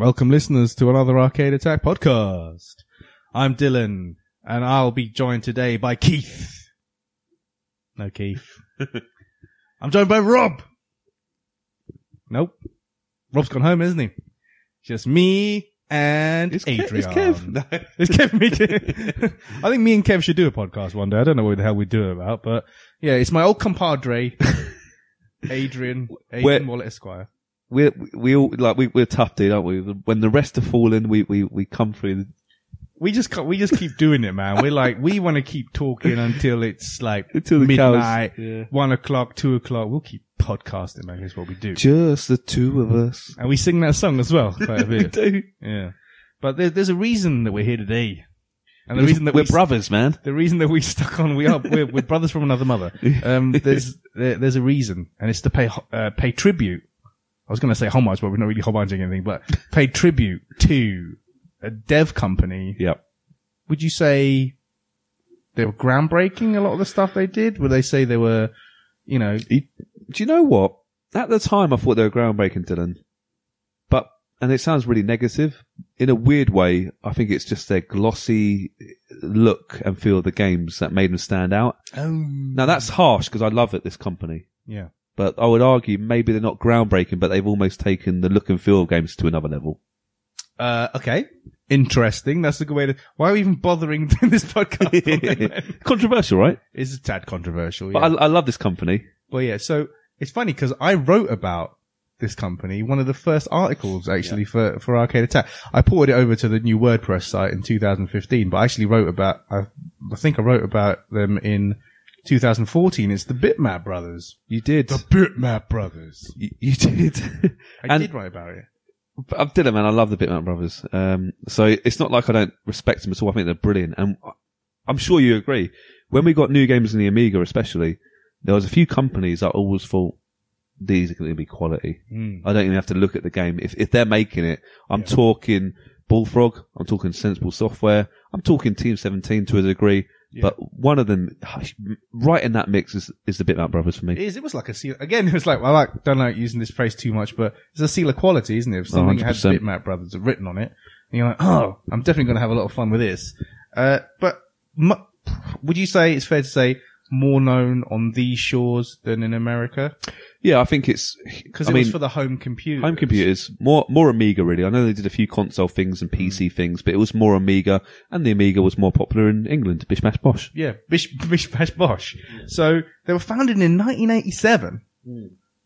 Welcome, listeners, to another Arcade Attack podcast. I'm Dylan, and I'll be joined today by Keith. No, Keith. I'm joined by Rob. Nope. Rob's gone home, isn't he? Just me and It's Kev- Adrian. it's Kev. No. It's Kev. Me too. I think me and Kev should do a podcast one day. I don't know what the hell we do it about, but yeah, it's my old compadre, Adrian, Adrian Where- Wallet Esquire. We're, we all, like, we, we're tough, dude, aren't we? When the rest are falling, we, we, we come through. We just we just keep doing it, man. We're like we want to keep talking until it's like Until midnight, Yeah. one o'clock, two o'clock. We'll keep podcasting, man. That's what we do, Just the two of us. and we sing that song as well quite a we do. Yeah, but there, there's a reason that we're here today, and the reason that we're we brothers, man. the reason that we stuck on we are we're, we're brothers from another mother. Um, there's there, there's a reason, and it's to pay uh, pay tribute. I was going to say homage, but we're not really homaging anything. But pay tribute to a dev company. Yep. Would you say they were groundbreaking? A lot of the stuff they did. Would they say they were, you know, Do you know what? At the time, I thought they were groundbreaking, Dylan. But, and it sounds really negative. In a weird way, I think it's just their glossy look and feel of the games that made them stand out. oh, Now that's harsh because I love it, this company. yeah. But I would argue maybe they're not groundbreaking, but they've almost taken the look and feel of games to another level. Uh, okay. Interesting. That's a good way to. Why are we even bothering doing this podcast? Controversial, right? it's a tad controversial. But I, I love this company. Well, yeah. So it's funny because I wrote about this company, one of the first articles actually for, for Arcade Attack. I ported it over to the new WordPress site in 2015, but I actually wrote about, I, I think I wrote about them in 2014. It's the Bitmap brothers. You did. The Bitmap brothers. You, you did. I And- did write about it. I did it, man. I love the Bitmap brothers. Um, so it's not like I don't respect them at all. I think they're brilliant. And I'm sure you agree. When we got new games in the Amiga, especially, there was a few companies that I always thought these are going to be quality. Mm. I don't even have to look at the game. If, if they're making it, I'm talking Bullfrog. I'm talking Sensible Software. I'm talking Team 17 to a degree. Yeah. But one of them, right in that mix is, is the Bitmap brothers for me. is. It was like a seal. Again, it was like, well, I like, don't like using this phrase too much, but it's a seal of quality, isn't it? If something had 100%. Bitmap Brothers written on it, and you're like, oh, I'm definitely going to have a lot of fun with this. Uh, but mu- would you say it's fair to say more known on these shores than in America? Yeah, I think it's, Because it mean, was for the home computer. Home computers, more more Amiga really. I know they did a few console things and PC things, but it was more Amiga, and the Amiga was more popular in England. Bish bash bosh. Yeah, Bish, Bish Bash Bosh. So they were founded in 1987.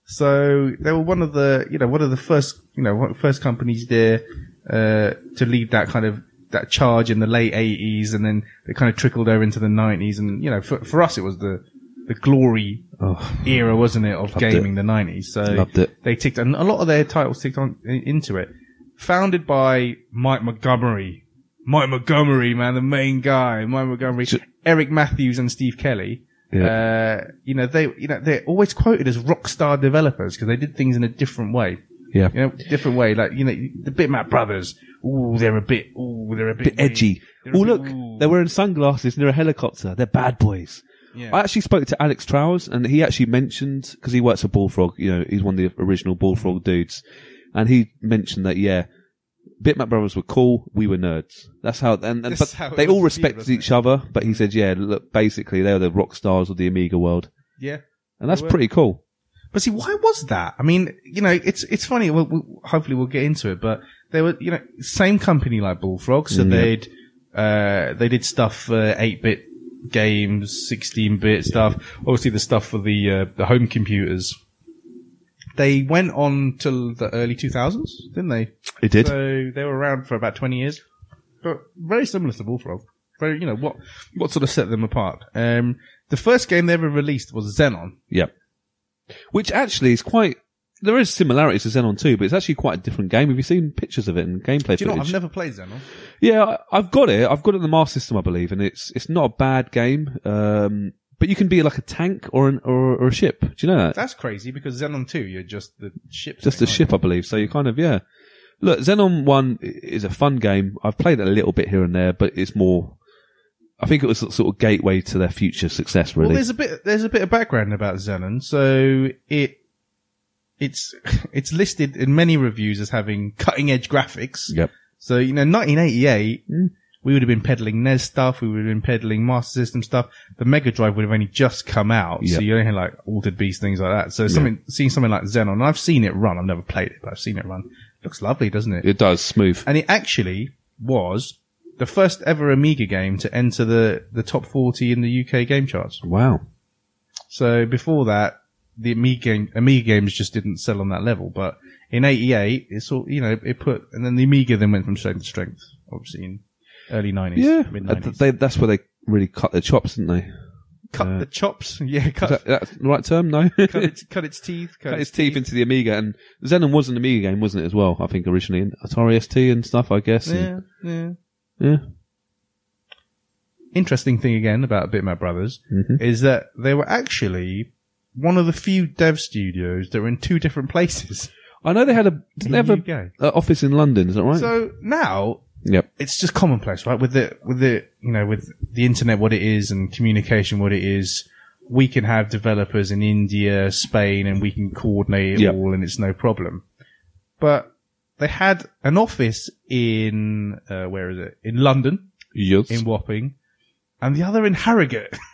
So they were one of the, you know, one of the first, you know, one of the first companies there, uh, to lead that kind of, that charge in the late 80s and then they kind of trickled over into the 90s and, you know, for, for us it was the, the glory Oh, era, wasn't it, of gaming the 90s. So it. they ticked, and a lot of their titles ticked on into it. Founded by Mike Montgomery. Mike Montgomery, man, the main guy. Mike Montgomery, Eric Matthews and Steve Kelly. Uh, you know, they, you know, they're always quoted as rock star developers because they did things in a different way. yeah, You know, different way. Like, you know, the Bitmap brothers. Ooh, they're a bit, ooh, they're a bit, bit edgy. Oh look, ooh. they're wearing sunglasses near a helicopter. They're bad boys. Yeah. I actually spoke to Alex Trowers, and he actually mentioned because he works for Bullfrog. You know, he's one of the original Bullfrog dudes, and he mentioned that yeah. Bitmap Brothers were cool. We were nerds. That's how, and, and but how they all respected each other. But he said, yeah, look, basically they were the rock stars of the Amiga world, yeah. and that's pretty cool. But see, why was that? I mean, you know, it's it's funny. We'll, we'll, hopefully, we'll get into it. But they were, you know, same company like Bullfrog, so Mm, they'd uh, they did stuff for eight bit games, sixteen bit stuff. Obviously, the stuff for the uh, the home computers. They went on till the early two thousands, didn't they? It did. So they were around for about twenty years, but very similar to Bullfrog. Very, you know, what what sort of set them apart? Um, the first game they ever released was Xenon. Yep. Which actually is quite. There is similarities to Xenon 2, but it's actually quite a different game. Have you seen pictures of it and gameplay Do you know? footage? I've never played Xenon. Yeah, I- I've got it. I've got it in the Master System, I believe, and it's it's not a bad game. Um, but you can be like a tank or an or, or a ship. Do you know that? That's crazy because Xenon 2, you're just the ship. Just thing, a ship, I believe. So you kind of yeah. Look, Xenon One is a fun game. I've played it a little bit here and there, but it's more. I think it was a sort of gateway to their future success, Well, really. there's a bit there's a bit of background about Xenon. So it it's it's listed in many reviews as having cutting edge graphics. Yep. So you know, 1988, Mm. we would have been peddling NES stuff. We would have been peddling Master System stuff. The Mega Drive would have only just come out, so you only had like Altered Beast things like that. So something, seeing something like Xenon, and I've seen it run. I've never played it, but I've seen it run. looks lovely, doesn't it? It does smooth. and it actually was the first ever Amiga game to enter the the top 40 in the UK game charts. Wow. So before that, the Amiga game, Amiga games just didn't sell on that level. But in '88, it's all you know. It put, and then the Amiga then went from strength to strength. Obviously in early '90s, Yeah. mid Uh, '90s. They, that's where they really cut their chops, didn't they? cut uh, the chops, yeah, Is cut, that, that's the right term? No. cut its cut its teeth, cut, cut his teeth into the Amiga, and Xenon was an Amiga game, wasn't it as well? I think originally in Atari ST and stuff, I guess. and- Yeah, yeah. yeah. Interesting thing again about Bitmap Brothers Mhm. is that they were actually one of the few dev studios that were in two different places. I know they had a didn't they have a, UK. a office in London. Is that right? So now yep. it's just commonplace, right? With the with the you know with the internet, what it is, and communication, what it is. We can have developers in India, Spain, and we can coordinate it Yep. all, and it's no problem. But they had an office in uh, where is it? In London, Yes. in Wapping, and the other in Harrogate,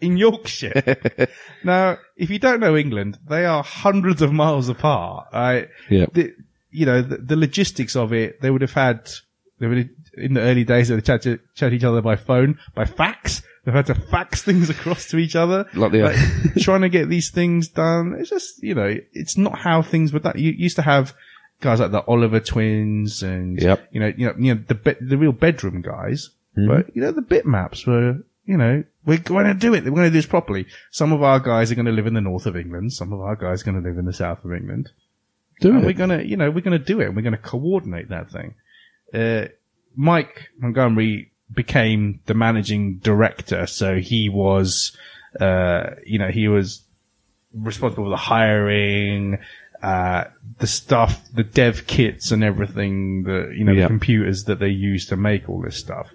in Yorkshire. now, if you don't know England, they are hundreds of miles apart. I, yeah. the, you know, the, the logistics of it, they would have had, they would have, in the early days, they would chat to, chat to each other by phone, by fax. They've had to fax things across to each other. Like Like, trying to get these things done. It's just, you know, it's not how things were done. You used to have guys like the Oliver twins and, Yep. you know, you know, you know, the, be- the real bedroom guys. Mm-hmm. But, you know, the bitmaps were, you know, we're going to do it. We're going to do this properly. Some of our guys are going to live in the north of England. Some of our guys are going to live in the south of England. Do And it. we're gonna, you know, we're gonna do it. and We're gonna coordinate that thing. Uh, Mike Montgomery became the managing director, so he was, uh, you know, he was responsible for the hiring, uh, the stuff, the dev kits and everything, the, you know, Yeah. the computers that they use to make all this stuff.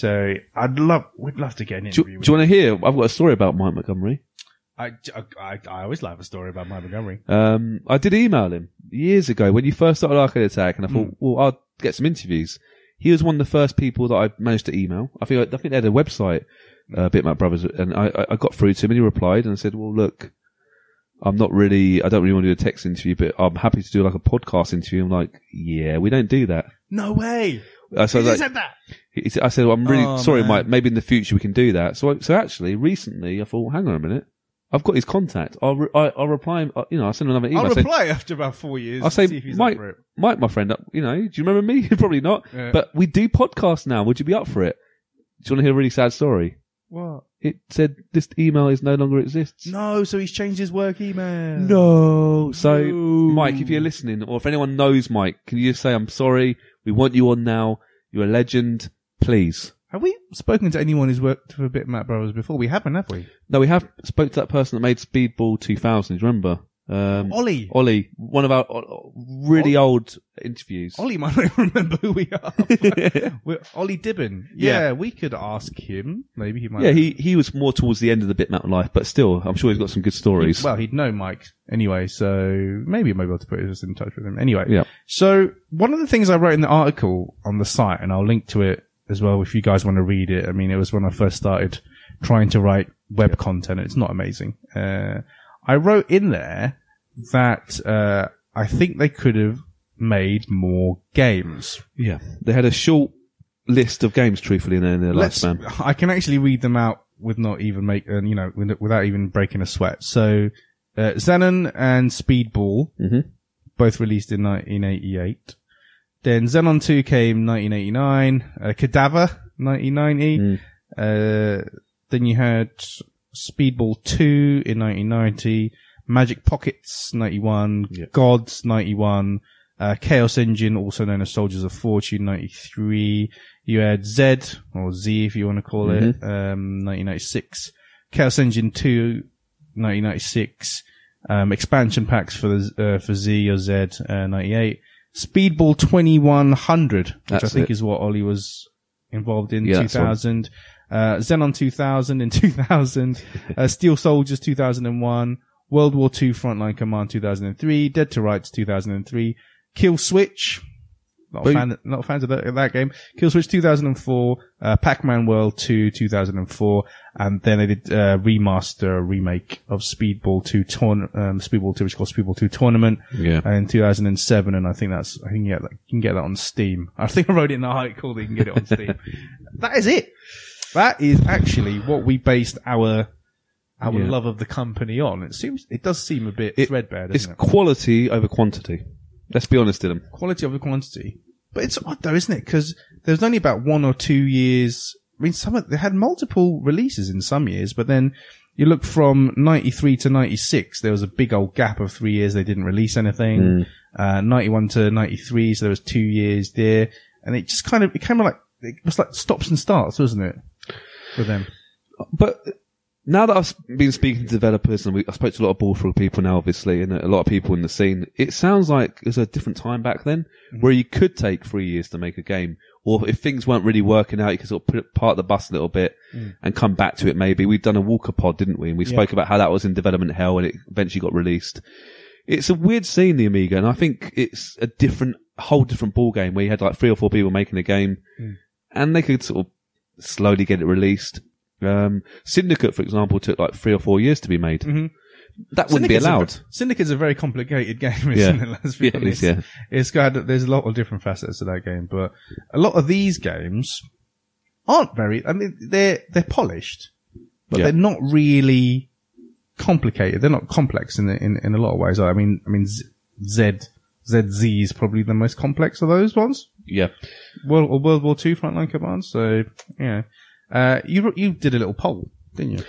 So I'd love, we'd love to get an Do, interview. do with you want to hear? I've got a story about Mike Montgomery. I, I, I always love a story about Mike Montgomery. Um, I did email him years ago when you first started Arcade Attack, and I Hmm. thought, well, I'll get some interviews. He was one of the first people that I managed to email. I think I think they had a website, uh, Bitmap Brothers, and I, I- I got through to him, and he replied, and I said, well, look, I'm not really, I don't really want to do a text interview, but I'm happy to do like a podcast interview. I'm like, yeah, we don't do that. No way! Uh, so I was He like, said that! he I said, well, I'm really Oh, sorry, man. Mike. Maybe in the future we can do that. So, I, so actually, recently, I thought, hang on a minute, I've got his contact. I'll, re- I, I'll reply him. uh, You know, I'll send him another email. I'll saying, reply after about four years. I'll say, see if he's Mike, up for it. Mike, my friend, uh, you know, do you remember me? Probably not. Yeah. But we do podcasts now. Would you be up for it? Do you want to hear a really sad story? What? It said this email is no longer exists. No, so he's changed his work email. No. So, No. Mike, if you're listening, or if anyone knows Mike, can you just say, I'm sorry, we want you on now, you're a legend, please. Have we spoken to anyone who's worked for Bitmap Brothers before? We haven't, have we? No, we have spoke to that person that made Speedball 2000, do you remember? Um, Ollie. Ollie, one of our really old interviews. Ollie might not even remember who we are. We're Ollie Dibbin. Yeah, Yeah. we could ask him. Maybe he might. Yeah, he, he was more towards the end of the Bitmap life, but still, I'm sure he's got some good stories. Well, he'd know Mike anyway, so maybe I might be able to put us in touch with him. Anyway, Yeah. So one of the things I wrote in the article on the site, and I'll link to it as well if you guys want to read it. I mean, it was when I first started trying to write web content. It's not amazing. Uh, I wrote in there that uh, I think they could have made more games. Yeah, they had a short list of games, truthfully, in their, in their Let's- lifespan. I can actually read them out with not even make, uh, you know, without even breaking a sweat. So, uh, Xenon and Speedball, Mhm. both released in 1988. Then Xenon 2 came 1989. Uh, Cadaver 1990. Mm. Uh, then you had Speedball 2 in 1990. Magic Pockets 91. Yeah. Gods 91. Uh, Chaos Engine, also known as Soldiers of Fortune 93. You had Z, or Z if you want to call it, um, 1996. Chaos Engine 2, 1996. Um, expansion packs for the, uh, for Z or Z, uh, 98. Speedball 2100, which I think it. is what Ollie was involved in, Yeah, that's the 2000. Uh, Xenon 2000 in 2000. uh, Steel Soldiers 2001. World War II Frontline Command 2003, Dead to Rights 2003, Kill Switch. Not, a fan, not fans of that, of that game. Kill Switch 2004, uh, Pac-Man World 2 2004, and then they did uh, remaster, remake of Speedball 2 tourn- um, Speedball 2, which is called Speedball 2 Tournament Yeah. in 2007, and I think that's I think you can get that, you can get that on Steam. I think I wrote it in the article that you can get it on Steam. that is it. That is actually what we based our our Yeah. love of the company on. It seems it does seem a bit It- threadbare, It's doesn't it? quality over quantity. Let's be honest, Dylan. Quality over quantity, but it's odd though, isn't it? Because there's only about one or two years. I mean, some of, they had multiple releases in some years, but then you look from 93 to 96, there was a big old gap of three years they didn't release anything. Uh, 91 to 93, so there was two years there. And it just kind of, it kind of like, it was like stops and starts, wasn't it? For them. But now that I've been speaking to developers and we, I spoke to a lot of Bullfrog people now, obviously, and a lot of people in the scene, it sounds like it was a different time back then mm. where you could take three years to make a game. Or if things weren't really working out, you could sort of put it, part the bus a little bit mm. and come back to it maybe. We've done a Walker pod, didn't we? And we spoke about how that was in development hell and it eventually got released. It's a weird scene, the Amiga, and I think it's a different, whole different ball game where you had like three or four people making a game mm. and they could sort of slowly get it released. Um, Syndicate, for example, took like three or four years to be made. That wouldn't be Syndicate's a- allowed. Syndicate's a very complicated game, isn't Yeah. it? Let's be Yeah, it honest. is, yeah. It's got, there's a lot of different facets to that game, but a lot of these games aren't very, I mean, they're, they're polished, but Yeah. they're not really complicated. They're not complex in, in, in a lot of ways. I mean, I mean, Z, Z, ZZ is probably the most complex of those ones. Yeah. World, or World War Two frontline commands. So, yeah. Uh, you, you did a little poll, didn't you?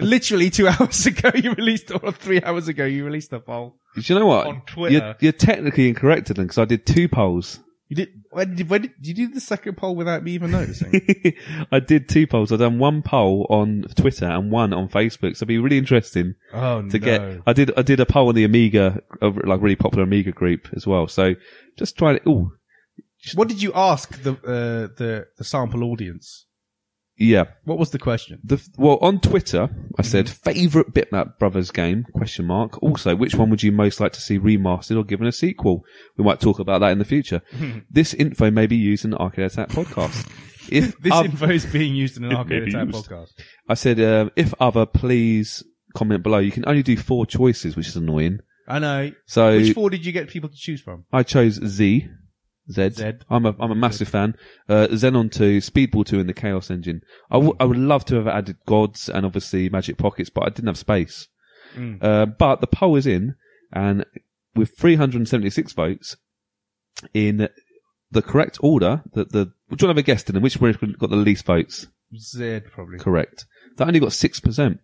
Literally two hours ago, you released, or three hours ago, you released a poll. Do you know what? On Twitter. You're, you're technically incorrect, Dylan, because I did two polls. You did, when did, when did, did you do the second poll without me even noticing? I did two polls. I've done one poll on Twitter and one on Facebook. So it'd be really interesting oh, to no. get. I did. I did a poll on the Amiga, like really popular Amiga group as well. So just try to. Oh, What did you ask the, uh, the, the sample audience? yeah. What was the question? The, well, on Twitter, I said favorite Bitmap Brothers game? Question mark. Also, which one would you most like to see remastered or given a sequel? We might talk about that in the future. this info may be used in the Arcade Attack podcast. If This info is being used in an arcade attack used. podcast. I said, um, if other, please comment below. You can only do four choices, which is annoying. I know. So Which four did you get people to choose from? I chose Z. Z. Zed. I'm a I'm a massive fan. Uh, Xenon 2, Speedball 2, and the Chaos Engine. I w- I would love to have added Gods and obviously Magic Pockets, but I didn't have space. Mm. Uh, but the poll is in, and with 376 votes in the correct order, that the would you want to have a guess, Dylan? Which one got the least votes? Zed, probably. Correct. That only got six percent.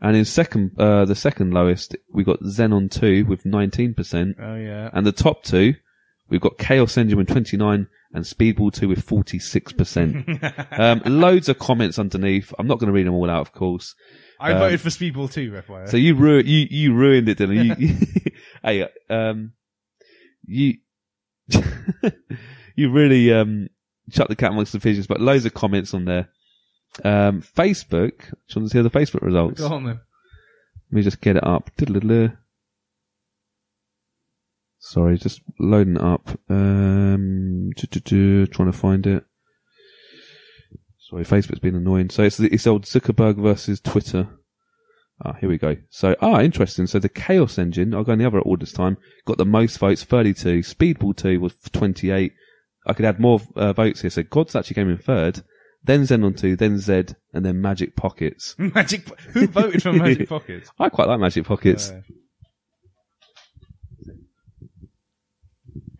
And in second, uh, the second lowest, we got Xenon 2 with 19%. Oh, yeah. And the top two, we've got Chaos Engine with 29 and Speedball 2 with 46%. um, loads of comments underneath. I'm not going to read them all out, of course. I Um, voted for Speedball 2, FYI. So you ru- you, you ruined it, Dylan. You, hey, um, you, you really, um, shut the cat amongst the pigeons, but loads of comments on there. Um, Facebook, do you want to see the Facebook results? Go on then. Let me just get it up. Diddle-diddle. Sorry, just loading it up. Um, trying to find it. Sorry, Facebook's been annoying. So it's it's old Zuckerberg versus Twitter. Ah, here we go. So, ah, interesting. So the Chaos Engine, I'll go in the other order this time, got the most votes, 32. Speedball 2 was 28. I could add more uh, votes here. So Gods actually came in third. Then Xenon 2, then Zed, and then Magic Pockets. Magic. Po- Who voted for Magic Pockets? I quite like Magic Pockets. Uh,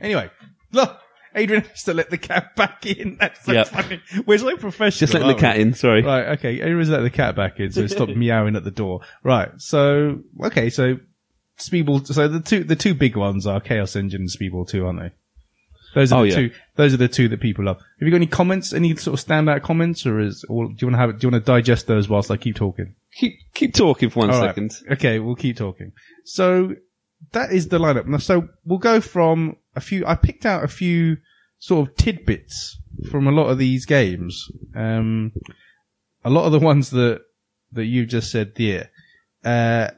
anyway, look, Adrian has to let the cat back in. That's so Yep. funny. We're so professional. Just letting the aren't we? cat in, sorry. Right, okay. Adrian's let the cat back in, so it stopped meowing at the door. Right, so okay, so Speedball. So the two the two big ones are Chaos Engine and Speedball Two, aren't they? Those are Oh, the yeah. two. Those are the two that people love. Have you got any comments? Any sort of standout comments, or is or do you want to have? Do you want to digest those whilst I keep talking? Keep keep talking for one All right. second. Okay, we'll keep talking. So that is the lineup. Now, so we'll go from a few. I picked out a few sort of tidbits from a lot of these games. Um, a lot of the ones that that you just said there. Uh,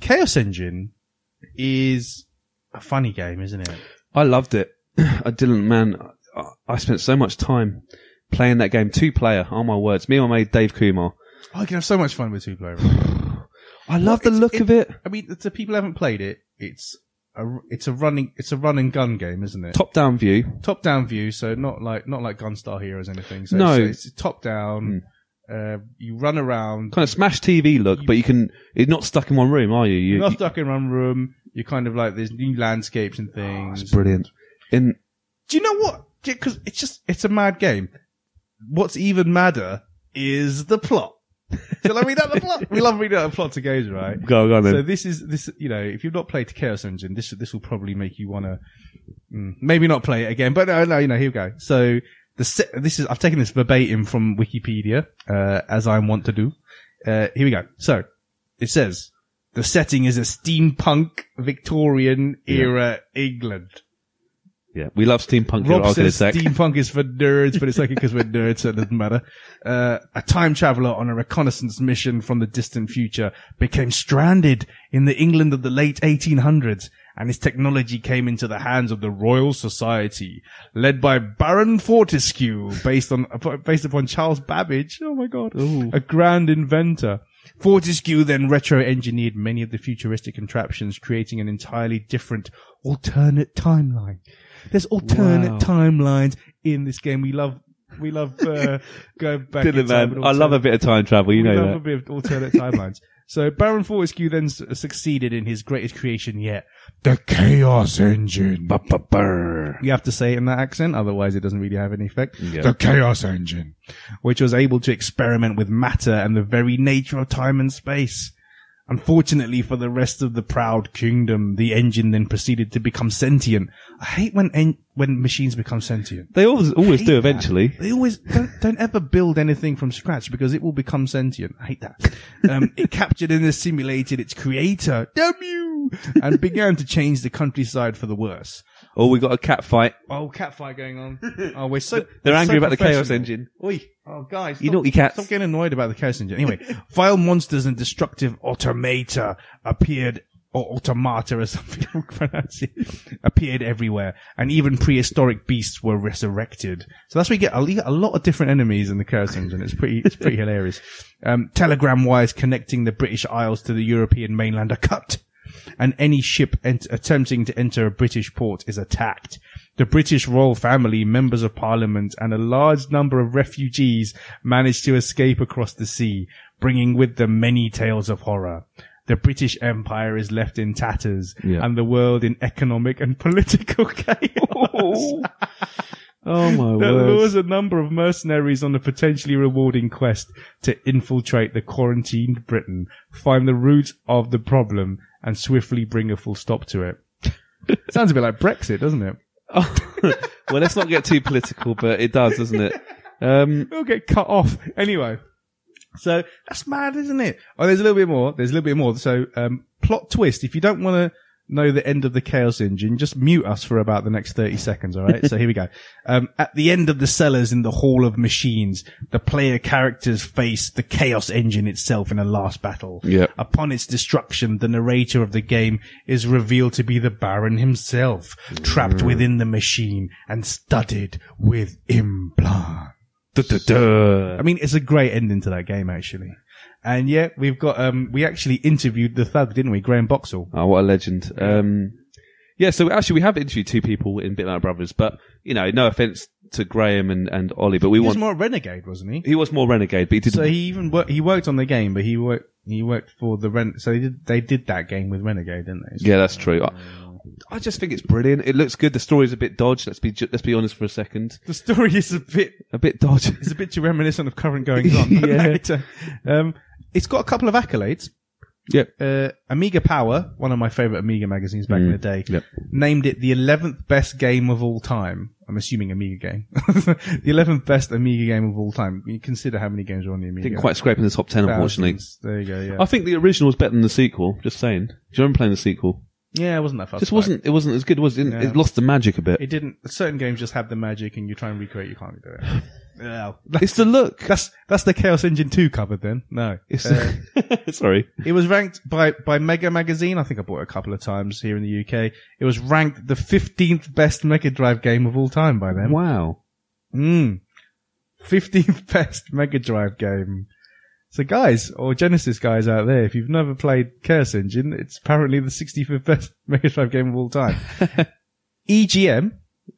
Chaos Engine is a funny game, isn't it? I loved it. I didn't, man. I- I spent so much time playing that game. Two player. Oh my words. Me and my mate Dave Kumar. Oh, you can have so much fun with two player. I love the look it- of it. I mean, to people who haven't played it, it's a it's a running it's a run and gun game, isn't it? Top down view. top down view, so not like not like Gunstar Heroes or anything. So No. it's, it's top down. Uh, you run around. Kind of smash TV look, but you can. You're not stuck in one room, are you? you You're not you- stuck in one room. You're kind of like there's new landscapes and oh, things. it's brilliant. In Do you know what? Because it's just it's a mad game. What's even madder is the plot. Shall I read out the plot? We love reading out the plot to games, right? go, go on then. So this is this you know if you've not played Chaos Engine, this this will probably make you want to mm, maybe not play it again. But no, no, you know here we go. So the se- this is I've taken this verbatim from Wikipedia uh, as I want to do. Uh, here we go. So it says the setting is a steampunk Victorian era England. Yeah, we love steampunk. Rob says steampunk is for nerds, but it's okay because we're nerds, so it doesn't matter. Uh, a time traveler on a reconnaissance mission from the distant future became stranded in the England of the late 1800s, and his technology came into the hands of the Royal Society, led by Baron Fortescue, based on based upon Charles Babbage. Oh my god, a grand inventor. Fortescue then retro-engineered many of the futuristic contraptions, creating an entirely different alternate timeline. There's alternate Wow. timelines in this game. We love, we love uh, going back. in Dylan, time man, I love a bit of time travel. You we know love a bit of alternate timelines. So Baron Fortescue then s- succeeded in his greatest creation yet, the Chaos Engine. Ba-ba-brr. You have to say it in that accent, otherwise it doesn't really have any effect. Yeah. The Chaos Engine, which was able to experiment with matter and the very nature of time and space. Unfortunately for the rest of the proud kingdom, the engine then proceeded to become sentient. I hate when en- when machines become sentient. They always always do that. eventually. They always don't, don't ever build anything from scratch because it will become sentient. I hate that. Um, it captured and assimilated its creator, damn you, and began to change the countryside for the worse. Oh, we got a cat fight. Oh, cat fight going on. Oh, we're so They're we're angry so about the Chaos. Engine. Oi, oh guys, You stop- naughty cats. Stop getting annoyed about the Chaos Engine. Anyway, vile monsters and destructive automata appeared, or automata, as some people pronounce it, appeared everywhere, and even prehistoric beasts were resurrected. So that's where you get a, you get a lot of different enemies in the Chaos Engine. It's pretty, it's pretty hilarious. Um, telegram wires connecting the British Isles to the European mainland are cut and any ship ent- attempting to enter a British port is attacked. The British royal family, members of parliament, and a large number of refugees manage to escape across the sea, bringing with them many tales of horror. The British Empire is left in tatters, Yeah. and the world in economic and political chaos. Oh my That word! lures a number of mercenaries on a potentially rewarding quest to infiltrate the quarantined Britain, find the root of the problem, and swiftly bring a full stop to it. Sounds a bit like Brexit, doesn't it? well, let's not get too political, but it does, doesn't it? Um, It'll get cut off anyway. So that's mad, isn't it? Oh, there's a little bit more. There's a little bit more. So, um, plot twist. If you don't want to know the end of the Chaos Engine, just mute us for about the next 30 seconds, alright? so here we go. Um, at the end of the cellars in the Hall of Machines, the player characters face the Chaos Engine itself in a last battle. Yep. Upon its destruction, the narrator of the game is revealed to be the Baron himself, trapped within the machine and studded with implants. I mean, it's a great ending to that game, actually. And yeah, we've got, um, we actually interviewed the thug, didn't we? Graham Boxall. Oh, what a legend. Um, yeah, so actually we have interviewed two people in Bitmap Brothers, but, you know, no offense to Graham and, and Ollie, but we He was want, more Renegade, wasn't he? he was more renegade, but he did, So he even worked, he worked on the game, but he worked, he worked for the Ren, so they did, they did that game with Renegade, didn't they? yeah, that's true. I, I just think it's brilliant. It looks good. The story's a bit dodged. Let's be, let's be honest for a second. The story is a bit, A bit dodged. It's a bit too reminiscent of current goings on. Yeah. Um, it's got a couple of accolades. Yep. Uh, Amiga Power, one of my favorite Amiga magazines back in the day, Yep. named it the 11th best game of all time. I'm assuming Amiga game. the 11th best Amiga game of all time. You consider how many games are on the Amiga. Didn't quite scrape in the top ten, unfortunately. Thousands. There you go, yeah. I think the original was better than the sequel. Just saying. Do you remember playing the sequel? Yeah, it wasn't that fast. Just wasn't. It wasn't as good. Was it? Didn't-. It lost the magic a bit. It didn't. Certain games just have the magic, and you try and recreate, you can't do it. Yeah, It's the look. that's that's the Chaos Engine two covered. Then no, It's Uh, sorry. it was ranked by by Mega Magazine. I think I bought it a couple of times here in the UK. It was ranked the fifteenth best Mega Drive game of all time by them. Wow. Mm. 15th best Mega Drive game. So guys, or Genesis guys out there, if you've never played Chaos Engine, it's apparently the 65th best Mega Drive game of all time. EGM,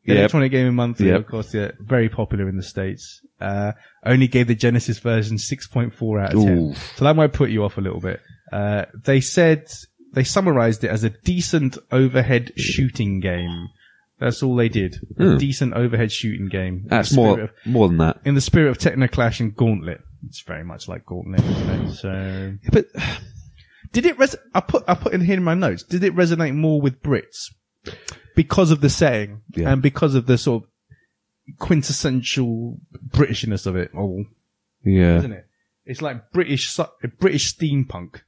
Yep. Electronic Gaming Monthly, Yep. of course, yeah, very popular in the States, uh, only gave the Genesis version 6.4 out of 10. Ooh. So that might put you off a little bit. Uh, they said, they summarized it as a decent overhead shooting game. That's all they did. A Hmm. decent overhead shooting game. That's more of- more than that. in the spirit of Technoclash and Gauntlet. It's very much like Gauntlet, isn't it? So, But did it? Res- I put I put in here in my notes. Did it resonate more with Brits because of the setting Yeah. and because of the sort of quintessential Britishness of it all, yeah, isn't it? It's like British su- British steampunk.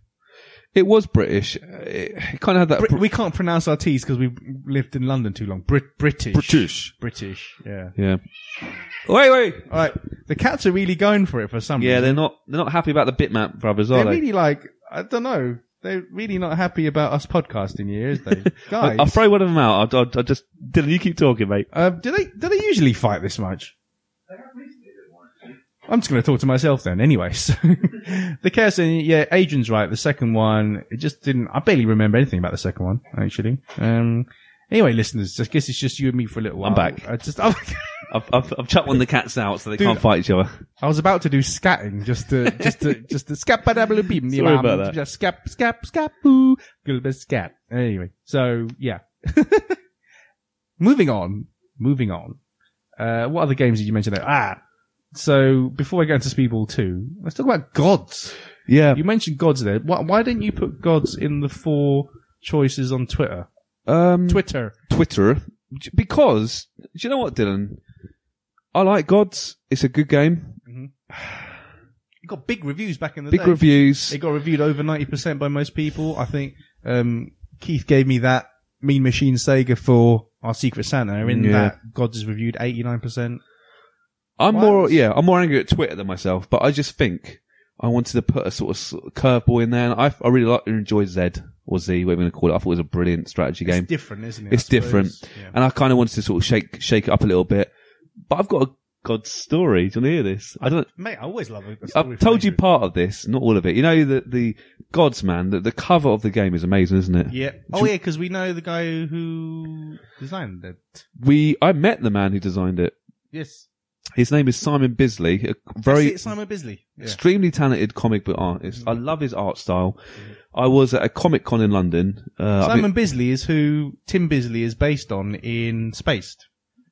It was British. Uh, It, it kind of had that. Brit- we can't pronounce our T's because we've lived in London too long. Brit- British. British. British. Yeah. yeah. Wait, wait. All right. The cats are really going for it for some reason. Yeah, reason. they're not. They're not happy about the Bitmap brothers, are They're they? really like, I don't know. They're really not happy about us podcasting here, is they? Guys. I'll throw one of them out. I'll, I'll, I'll just Dylan, you keep talking, mate. uh, do they, do they usually fight this much? I'm just going to talk to myself then anyway. So, the and yeah, Adrian's right. The second one, it just didn't, I barely remember anything about the second one, actually. Um, anyway, listeners, I guess it's just you and me for a little while. I'm back. I just, I've, I've, I've chucked one of the cats out so they Dude, can't fight each other. I was about to do scatting just to, just to, just to scat scap Sorry Sorry about that. Just scap, scap, scap, boo. Little bit scat. Anyway, so yeah. moving on, moving on. Uh, what other games did you mention there? Ah, so before I go into Speedball 2, let's talk about gods. Yeah. You mentioned gods there. Why, why didn't you put gods in the four choices on Twitter? Um, Twitter. Twitter because do you know what, Dylan? I like Gods. It's a good game. It got big reviews back in the Big day. Big reviews. It got reviewed over 90% by most people. I think, um, Keith gave me that Mean Machine Sega for our Secret Santa. In Yeah. that, Gods is reviewed 89%. I'm Why more, was- yeah, I'm more angry at Twitter than myself, but I just think I wanted to put a sort of curveball in there. And I, I really like and enjoyed Z or Z, whatever you want to call it. I thought it was a brilliant strategy game. It's different, isn't it? I It's different. Yeah. and I kind of wanted to sort of shake shake it up a little bit. But I've got a God story. Do you want to hear this? I don't. Mate, I always love it. I've told you part of this, not all of it. You know the the Gods man. The, the cover of the game is amazing, isn't it? Yeah. Oh, yeah, because we know the guy who designed it. We I met the man who designed it. Yes. His name is Simon Bisley, a very it, Simon Bisley. Yeah. extremely talented comic book artist. I love his art style. I was at a Comic Con in London. Uh, I Simon mean- Bisley is who Tim Bisley is based on in Spaced.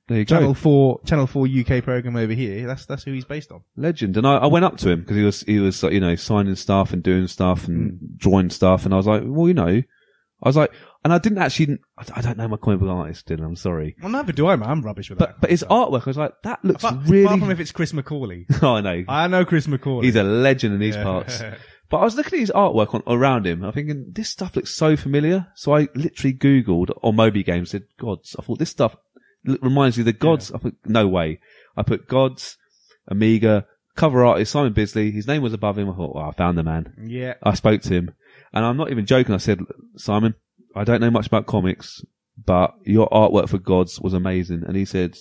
there you go. Channel 4, Channel 4 UK program over here. That's, that's who he's based on. legend. And I, I went up to him because he was he was you know signing stuff and doing stuff and drawing stuff, and I was like, well, you know, I was like, and I didn't actually, I, I don't know my comic book artist, Dylan. I'm sorry, Well, neither do I, man. I'm rubbish with that. but his artwork, I was like, that looks Apart, really. apart from if it's Chris McCauley. oh, I know. I know Chris McCauley. He's a legend in these Yeah. parts. But I was looking at his artwork on, around him. I'm thinking this stuff looks so familiar. So I literally googled on Moby Games. Said gods. I thought this stuff reminds me of the gods. I thought no way. I put gods, Amiga, cover artist Simon Bisley. His name was above him. I thought, oh, I found the man. yeah. I spoke to him, and I'm not even joking. I said, Simon, I don't know much about comics, but your artwork for gods was amazing. And he said,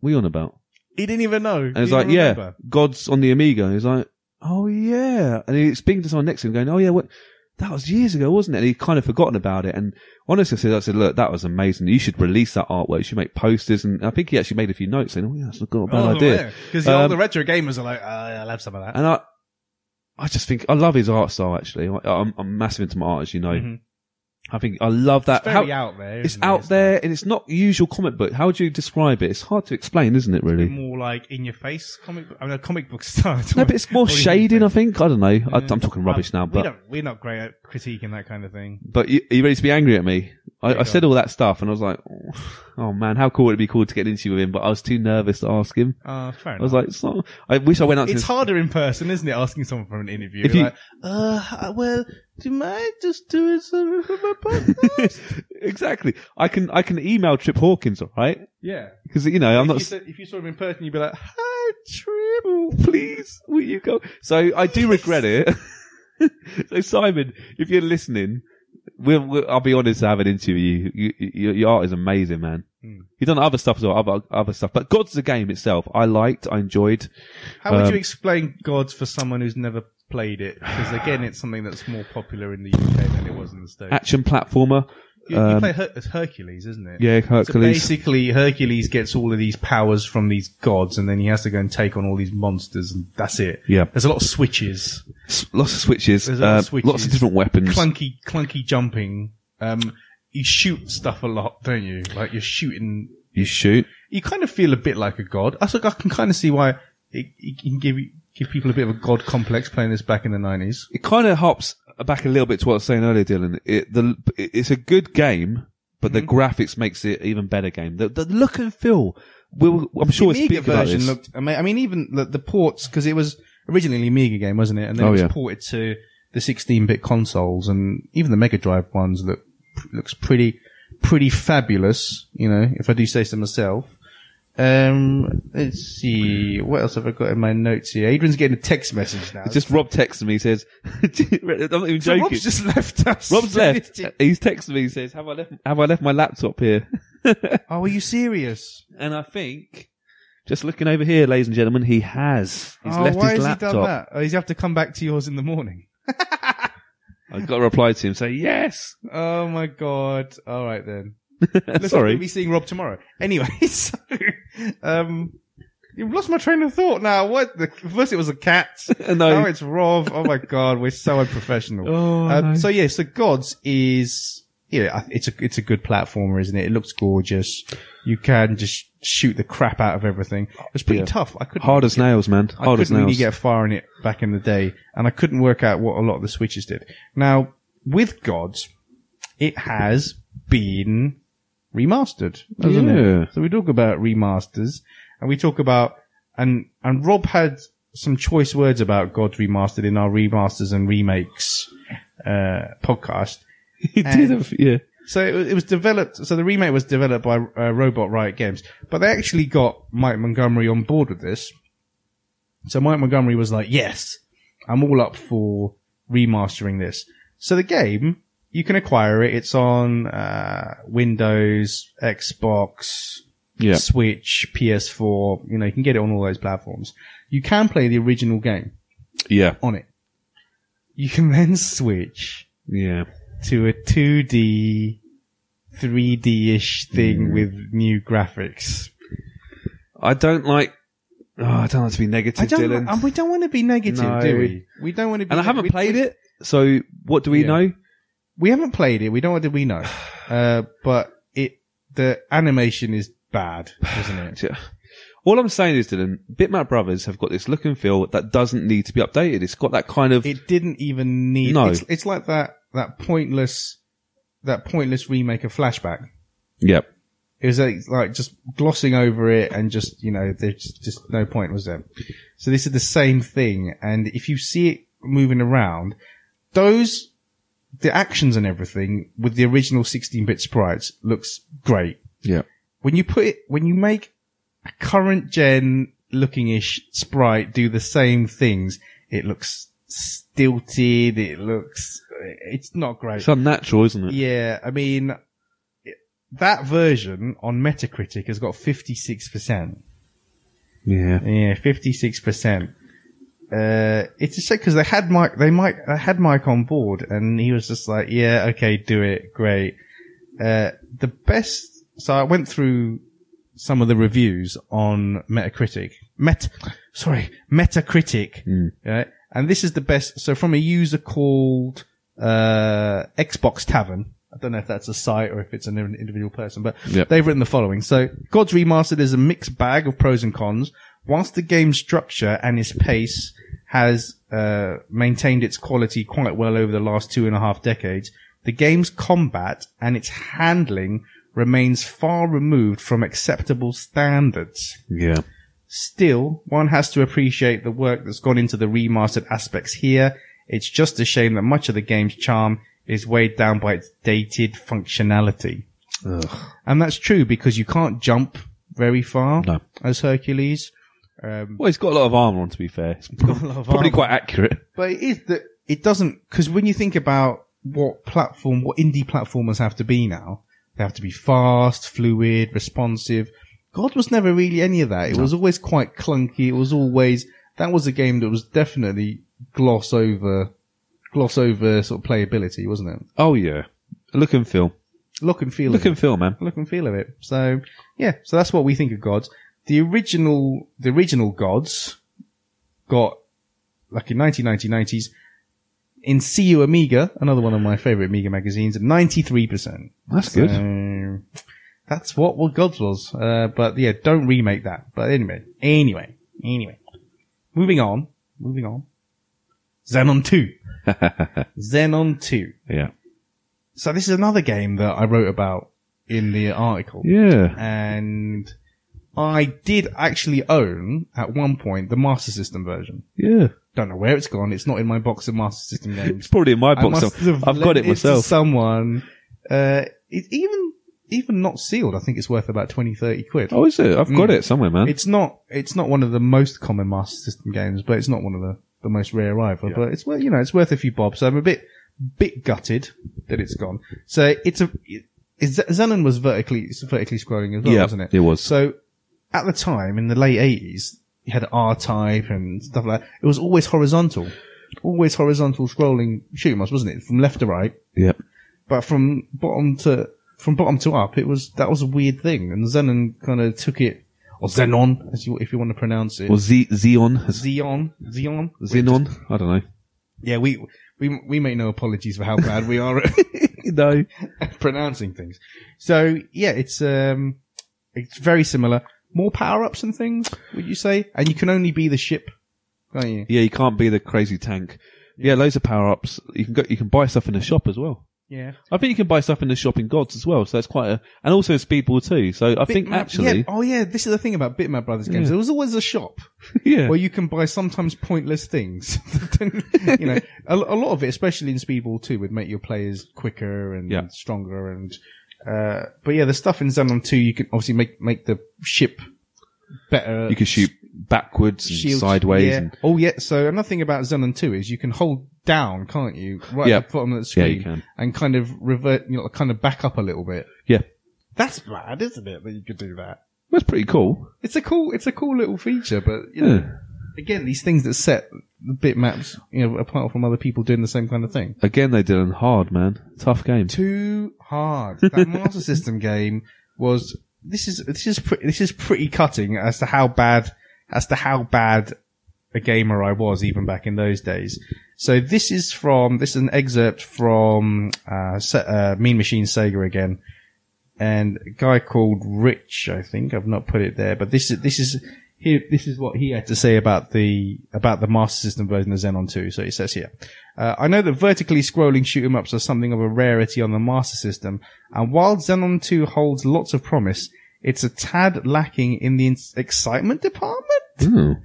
"What are you on about?" He didn't even know. And it's like, yeah, God's on the Amiga. And he's like, oh yeah. And he's speaking to someone next to him going, oh yeah, what? That was years ago, wasn't it? And he'd kind of forgotten about it. And honestly, I said, I said, look, that was amazing. You should release that artwork. You should make posters. And I think he actually made a few notes saying, oh yeah, that's not a bad idea. Because Um, all the retro gamers are like, uh, I'll have some of that. And I, I just think, I love his art style actually. I, I'm, I'm massive into my art, as you know. Mhm. I think I love that. It's very How- out there. it's it? out there and it's not usual comic book. How would you describe it? It's hard to explain, isn't it really? more like in your face comic. book- I mean, a comic book style. No, but it's more What do you shading, I think? I don't know. I, Yeah. I'm talking rubbish uh, now, we but don't, we're not great at critiquing that kind of thing. But you, are you ready to be angry at me? I, I said all that stuff, and I was like, oh. oh man, how cool would it be cool to get into with him? But I was too nervous to ask him. Uh, fair I was like, it's not, I wish I went out to it's his- harder in person, isn't it? Asking someone for an interview. If you- like, uh, well, do you mind just doing something for my podcast? exactly. I can, I can email Trip Hawkins, alright? yeah. Because, you know, I'm if, not, you said, if you saw him in person, you'd be like, hi, Tribble, please, will you go? So I do regret it. so Simon, if you're listening, we'll, we'll, I'll be honest to have an interview. You, you, you, your art is amazing, man. Hmm. You've done other stuff as well, other, other stuff. But God's the game itself. I liked, I enjoyed. How would Um, you explain gods for someone who's never played it? Because again, it's something that's more popular in the UK than it was in the States. Action platformer. You, you um, play Her- it's Hercules, isn't it? Yeah, So Hercules. basically, Hercules gets all of these powers from these gods, and then he has to go and take on all these monsters, and that's it. Yeah. There's a lot of switches, S- lots of switches, There's a lot of uh, switches. lots of different weapons. clunky, clunky jumping. Um, you shoot stuff a lot, don't you? Like you're shooting. You shoot. You kind of feel a bit like a god. I I can kind of see why it, it can give you- give people a bit of a god complex playing this back in the nineties. It kind of hops back a little bit to what I was saying earlier, Dylan. It, the, it's a good game, but the Mm-hmm. graphics makes it even better game. The, the look and feel. We'll, I'm sure the Amiga version looked. I mean, I mean, even the, the ports because it was originally an Amiga game, wasn't it? And then Oh, it was yeah. ported to the 16-bit consoles, and even the Mega Drive ones look looks pretty pretty fabulous. You know, if I do say so myself. Um, let's see. What else have I got in my notes here? Adrian's getting a text message now. It's just Rob texted me. He says, "I'm not even so joking." Rob's just left us. Rob's left. He's texted me. He says, "Have I left? Have I left my laptop here?" Oh, are you serious? and I think, just looking over here, ladies and gentlemen, he has. He's oh, left why his has he done that? Oh, he's have to come back to yours in the morning. I've got to reply to him. Say yes. Oh my god. All right then. Looks like Sorry. we'll be seeing Rob tomorrow. Anyway, so um, you've lost my train of thought now. What? The, first it was a cat. no. Now it's Rob. Oh my god, we're so unprofessional. Oh, um, no. So yeah, so Gods is yeah, I- it's a it's a good platformer, isn't it? It looks gorgeous. You can just shoot the crap out of everything. It's pretty Yeah. tough. I couldn't Hard as nails, man. I Hard as couldn't really get far in it back in the day, and I couldn't work out what a lot of the switches did. Now, with Gods, it has been remastered, hasn't Yeah. it? So we talk about remasters, and we talk about, and, and Rob had some choice words about God remastered in our remasters and remakes, uh, podcast. He did have, yeah. So it was, it was developed. So the remake was developed by uh, Robot Riot Games, but they actually got Mike Montgomery on board with this. So Mike Montgomery was like, "Yes, I'm all up for remastering this." So the game you can acquire it. It's on uh, Windows, Xbox, Yeah. Switch, PS4. You know, you can get it on all those platforms. You can play the original game Yeah. on it. You can then switch Yeah. to a 2D, 3D-ish thing Mm. with new graphics. I don't like, oh, I don't like to be negative, I don't, Dylan. and we don't want to be negative, No. do we? We don't want to be. and I haven't played it. So what do we Yeah. know? We haven't played it. We don't. What do we know? Uh, but it, the animation is bad, isn't it? Yeah. All I'm saying is, Dylan, Bitmap Brothers have got this look and feel that doesn't need to be updated. It's got that kind of, It didn't even need. No. It's, it's like that. That pointless. That pointless remake of Flashback. yep. It was like, like just glossing over it and just, you know, there's just, just no point was there. So this is the same thing. And if you see it moving around, those, the actions and everything with the original 16-bit sprites looks great. Yeah. When you put it, when you make a current gen looking-ish sprite do the same things, it looks stilted. It looks, it's not great. It's unnatural, isn't it? Yeah, I mean, that version on Metacritic has got 56%. Yeah. Yeah, 56%. Uh, it's a shame because they had Mike, they might, they had Mike on board and he was just like, yeah, okay, do it. Great. Uh, the best, so I went through some of the reviews on Metacritic. Met, sorry, Metacritic. Right? And this is the best. So from a user called, uh, Xbox Tavern. I don't know if that's a site or if it's an individual person, but Yep. they've written the following. So God's Remastered is a mixed bag of pros and cons. Whilst the game's structure and its pace has, uh, maintained its quality quite well over the last two and a half decades, the game's combat and its handling remains far removed from acceptable standards. Yeah. Still, one has to appreciate the work that's gone into the remastered aspects here. It's just a shame that much of the game's charm is weighed down by its dated functionality. Ugh. And that's true because you can't jump very far No. as Hercules. Um, Well, he's got a lot of armor on, to be fair. It's got a lot of probably quite accurate. But it is that it doesn't because when you think about what platform, what indie platformers have to be now, they have to be fast, fluid, responsive. God was never really any of that. It was always quite clunky. It was always that was a game that was definitely gloss over, gloss over sort of playability, wasn't it? Oh, yeah. Look and feel. Look and feel. Look of it. and feel, man. look and feel of it. So yeah, so that's what we think of gods. The original, the original gods got like in 1990s in CU Amiga, another one of my favorite Amiga magazines, 93%. That's good. That's what what gods was. Uh, but yeah, don't remake that. But anyway, anyway, anyway, moving on, moving on. Xenon 2. Xenon 2. yeah. So this is another game that I wrote about in the article Yeah. and I did actually own at one point the Master System version. Yeah. Don't know where it's gone. It's not in my box of Master System games. It's probably in my I box. must have I've got lent it myself. to someone. Uh, it, even even not sealed, I think it's worth about 20, 30 quid. oh, is it? I've got Mm. it somewhere, man. It's not it's not one of the most common Master System games, but it's not one of the, the most rare either. But it's worth you know it's worth a few bob. So I'm a bit bit gutted that it's gone. So it's a it, Z- Xenon was vertically it's vertically scrolling as well, yeah, wasn't it? it was. So at the time in the late eighties, you had R type and stuff like that. It was always horizontal, always horizontal scrolling shoot 'em ups, wasn't it? From left to right, yeah. but from bottom to from bottom to up, it was that was a weird thing. And Xenon kind of took it, or Xenon, as you if you want to pronounce it, Well, Z- Xeon. has- Xeon, Xeon, Xenon? I don't know. Yeah, we we we make no apologies for how bad we are at no. pronouncing things. So yeah, it's um, it's very similar. More power ups and things, would you say? And you can only be the ship, can't you? Yeah, you can't be the crazy tank. Yeah, loads of power ups. You can go, you can buy stuff in the shop as well. Yeah. I think you can buy stuff in the shop in Gods as well. So that's quite a, and also in Speedball too. So I think Bitmap- actually, yeah. oh yeah, this is the thing about Bitmap Brothers games. Yeah. There was always a shop yeah, where you can buy sometimes pointless things. you know, a, a lot of it, especially in Speedball 2, would make your players quicker and Yeah. stronger. And uh, but yeah, the stuff in Xenon 2, you can obviously make make the ship better. you can shoot backwards and sideways. Yeah. And, Oh yeah. So another thing about Xenon 2 is you can hold down, can't you? Right Yeah. at the bottom of the yeah, screen. you can. And kind of revert, you know, kind of back up a little bit. Yeah, That's mad, isn't it? That you could do that. that's pretty cool. It's a cool, it's a cool little feature, but you know, Yeah. Again, these things that set the bitmaps, you know, apart from other people doing the same kind of thing. Again, they did it hard, man. Tough game. Too hard. That Master System game was. This is this is pre- this is pretty cutting as to how bad as to how bad a gamer I was even back in those days. So this is from this is an excerpt from uh, uh, Mean Machine Sega again, and a guy called Rich, I think I've not put it there, but this is this is here. This is what he had to say about the about the Master System version of Xenon 2. So it says here. Uh, I know that vertically scrolling shoot 'em ups are something of a rarity on the Master System, and while Xenon 2 holds lots of promise, it's a tad lacking in the in- excitement department Ooh.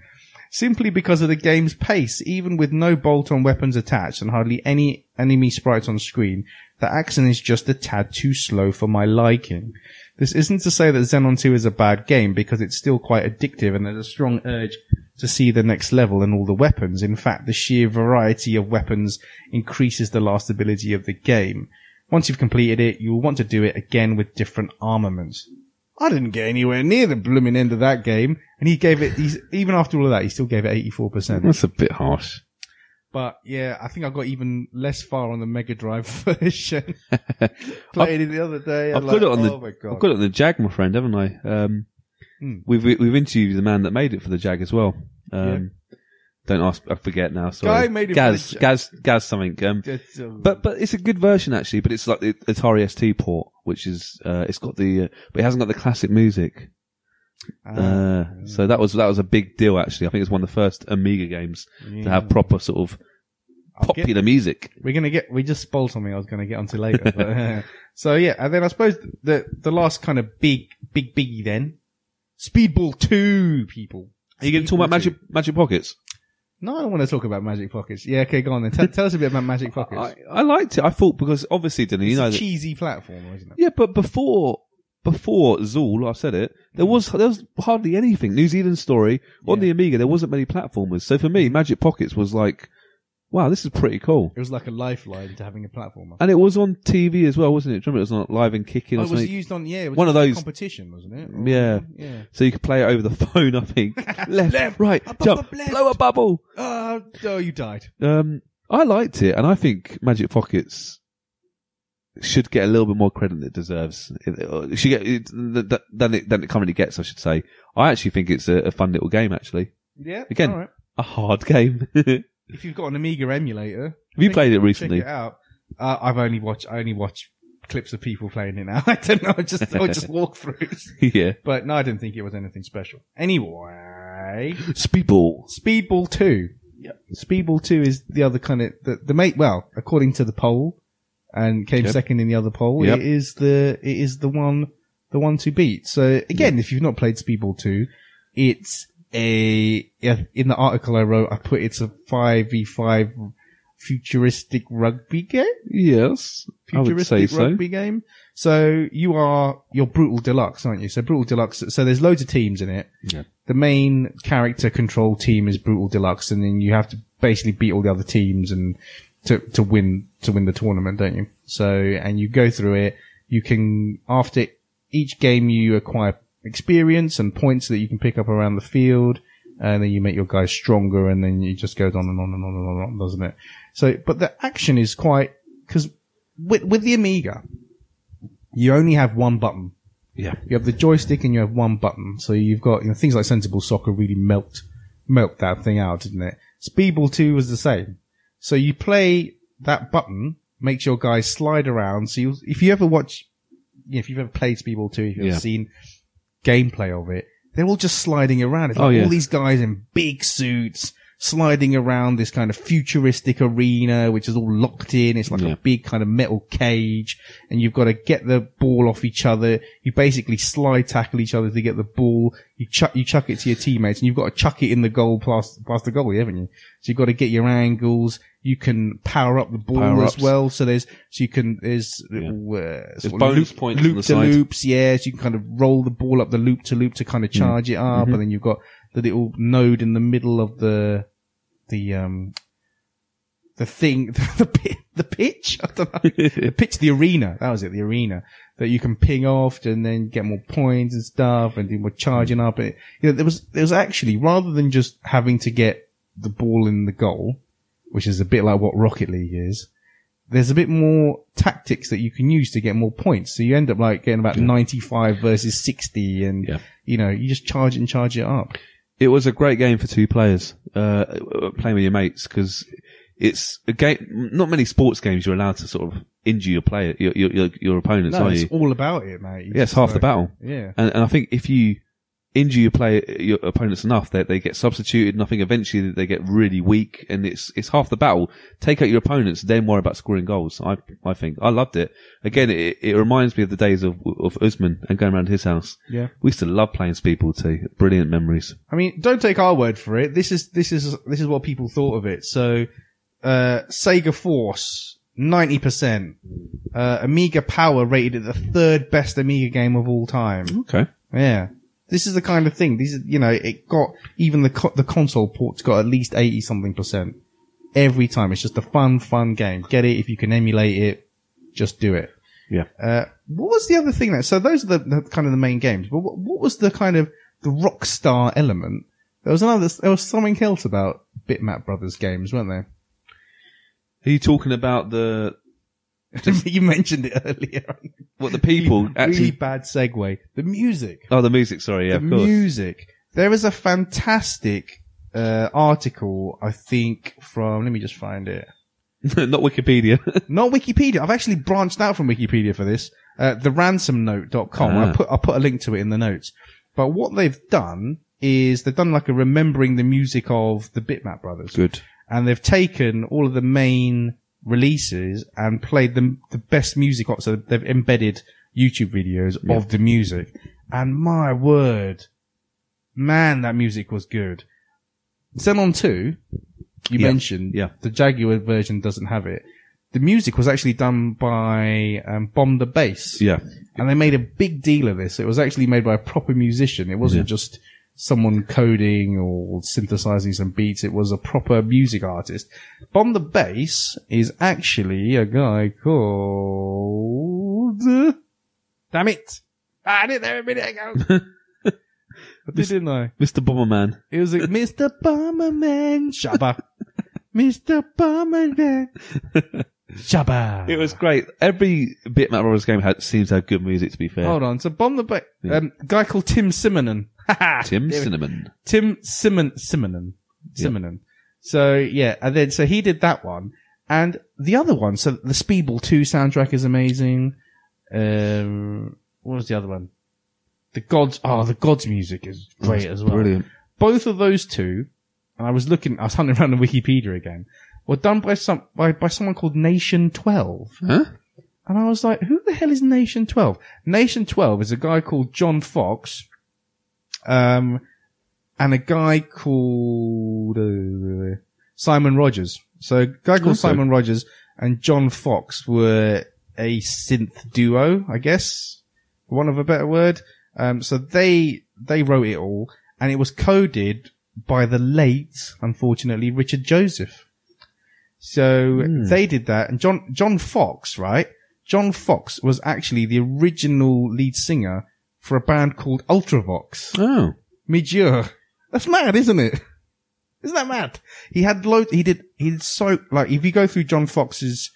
simply because of the game's pace. Even with no bolt-on weapons attached and hardly any enemy sprites on screen, the action is just a tad too slow for my liking. This isn't to say that Xenon 2 is a bad game because it's still quite addictive and there's a strong urge to see the next level and all the weapons. In fact, the sheer variety of weapons increases the lastability of the game. Once you've completed it, you will want to do it again with different armaments. I didn't get anywhere near the blooming end of that game, and he gave it. He's even after all of that, he still gave it eighty four percent. That's a bit harsh. But yeah, I think I got even less far on the Mega Drive version. Played it the other day. I've I'm got like, it on the- Oh god! I've got it on the Jag, my friend, haven't I? Um, Hmm. we've we've interviewed the man that made it for the Jag as well. Um, Don't ask. I forget now. Sorry. Guy made it for Gaz, the Jag. Gaz, Gaz, something. Um, but but it's a good version actually. But it's like the Atari ST port, which is uh, it's got the uh, but it hasn't got the classic music. Ah, Uh, so that was that was a big deal actually. I think it's one of the first Amiga games to have proper sort of I'll get- Popular music. we're gonna get. We just spoiled something I was gonna get onto later. but, uh, so yeah, and then I suppose the the last kind of big big biggie then, Speedball Two, people. Are you going to talk about Speedball Magic 2. Magic Pockets? No, I don't want to talk about Magic Pockets. Yeah, okay, go on then. Tell, tell us a bit about Magic Pockets. I, I liked it. I thought because obviously, Dylan, you it's know cheesy platform, isn't it? Yeah, but before before Zool, I've said it. There was there was hardly anything. New Zealand story on Yeah. the Amiga. There wasn't many platformers. So for me, Magic Pockets was like, wow, this is pretty cool. It was like a lifeline to having a platformer. And it was on TV as well, wasn't it? Do you remember it was on live and kicking Oh, or it was something? used on yeah, it was One of used those- competition, wasn't it? Yeah. yeah. So you could play it over the phone, I think. left, Left, right, up, jump, up, left. blow a bubble. Uh, oh, you died. Um, I liked it, and I think Magic Pockets should get a little bit more credit than it deserves. It, it should get it, th- th- than it than it currently gets, I should say. I actually think it's a, a fun little game. Actually, Yeah. Again. all right. a hard game. If you've got an Amiga emulator, have you check- played it check recently? it out. Uh, I've only watched. I only watch clips of people playing it now. I don't know. I Just or just walkthroughs. yeah. But no, I didn't think it was anything special. Anyway, Speedball. Speedball Two. Yep. Speedball Two is the other kind of the the mate. Well, according to the poll, and came Yep. second in the other poll. Yep. It is the it is the one the one to beat. So again, if you've not played Speedball Two, it's a in the article I wrote. I put it's a five v five futuristic rugby game Yes, I would say futuristic so. rugby game. So you are you're brutal deluxe, aren't you? So brutal deluxe. So there's loads of teams in it. Yeah. The main character control team is brutal deluxe, and then you have to basically beat all the other teams and to to win to win the tournament, don't you? So and you go through it. You can after each game you acquire experience and points that you can pick up around the field. And then you make your guys stronger, and then it just goes on and on and on and on, doesn't it? So, but the action is quite because with with the Amiga, you only have one button. Yeah. You have the joystick and you have one button. So you've got you know things like Sensible Soccer really melt melt that thing out, didn't it? Speedball Two was the same. So you play that button makes your guys slide around. So you, if you ever watch, if you've ever played Speedball Two, if you've Yeah. ever seen gameplay of it, they're all just sliding around. It's Oh, like yeah. all these guys in big suits sliding around this kind of futuristic arena, which is all locked in. It's like Yeah. a big kind of metal cage and you've got to get the ball off each other. You basically slide tackle each other to get the ball. You chuck, you chuck it to your teammates and you've got to chuck it in the goal past, past the goalie, haven't you? So you've got to get your angles. You can power up the ball as Power-ups. well. So there's, so you can, there's, Yeah. uh, of bonus loop, points on loop the to side. loops. Yeah. So you can kind of roll the ball up the loop to loop to kind of charge it up. Mhm. And then you've got the little node in the middle of the, the, um, the thing, the, the pitch. I don't know. the pitch, the arena. That was it, the arena that you can ping off and then get more points and stuff and do more charging up. It, you know, there was, there was actually, rather than just having to get the ball in the goal, which is a bit like what Rocket League is, there's a bit more tactics that you can use to get more points. So you end up like getting about 95 versus 60 and, Yeah. you know, you just charge it and charge it up. It was a great game for two players, uh, playing with your mates, because it's a game, not many sports games you're allowed to sort of injure your player, your, your, your, your opponents, No, are it's you? all about it, mate. You Yeah, it's half the battle. Yeah. And, and I think if you injure your player, your opponents enough, that they get substituted, Nothing. Eventually they get really weak, and it's it's half the battle. Take out your opponents, then worry about scoring goals. I I think I loved it. Again, it, it reminds me of the days of of Usman and going around his house. Yeah. We used to love playing Speedball too. Brilliant memories. I mean, don't take our word for it. This is this is this is what people thought of it. So, uh, Sega Force ninety percent, uh, Amiga Power rated it the third best Amiga game of all time. Okay. Yeah, this is the kind of thing. These, are- you know, it got even the co- the console ports got at least eighty something percent every time. It's just a fun, fun game. Get it if you can emulate it. Just do it. Yeah. Uh, what was the other thing that, so those are the, the kind of the main games, but what, what was the kind of the rock star element? There was another, there was something else about Bitmap Brothers games, weren't there? Are you talking about the you mentioned it earlier. what the people really actually? bad segue. The music. Oh, the music. Sorry, yeah, the of course. music. There is a fantastic, uh, article, I think from, let me just find it. Not Wikipedia. Not Wikipedia. I've actually branched out from Wikipedia for this. Uh, theransomnote.com. Ah. I put, I put a link to it in the notes. But what they've done is they've done like a remembering the music of the Bitmap brothers. Good. and they've taken all of the main releases and played them the best music. So they've embedded YouTube videos Yeah. of the music, and my word, man, that music was good. Xenon Two, you Yeah. mentioned, Yeah. the Jaguar version doesn't have it. The music was actually done by um, Bomb the Bass. Yeah. And they made a big deal of this. It was actually made by a proper musician. It wasn't Yeah. just someone coding or synthesizing some beats. It was a proper music artist. Bomb the Bass is actually a guy called. Damn it! Ah, I did it there a minute ago. I did, didn't I? Mr. Bomberman. It was like Mr. Bomberman Shabba. Mr. Bomberman Shabba. It was great. Every bit Bitmap Brothers game had, seems to have good music, to be fair. Hold on. So Bomb the Bass. Yeah. Um, guy called Tim Simenon. Tim Cinnamon. Tim Simon Simonon. Simonon. So yeah, and then so he did that one, and the other one. So the Speedball Two soundtrack is amazing. Um, what was the other one? The Gods. Oh, the Gods music is great as well. Brilliant. Both of those two, and I was looking, I was hunting around the Wikipedia again, were done by some by, by someone called Nation Twelve. Huh? And I was like, who the hell is Nation 12? Nation 12 is a guy called John Foxx, um, and a guy called uh, Simon Rogers. So a guy called Okay. Simon Rogers and John Foxx were a synth duo, I guess, for want of a better word. Um, so they, they wrote it all and it was coded by the late, unfortunately, Richard Joseph. So they did that and John, John Foxx, right? John Foxx was actually the original lead singer for a band called Ultravox. Oh. Midge Ure. That's mad, isn't it? Isn't that mad? He had loads, he did, he did so, like, if you go through John Foxx's,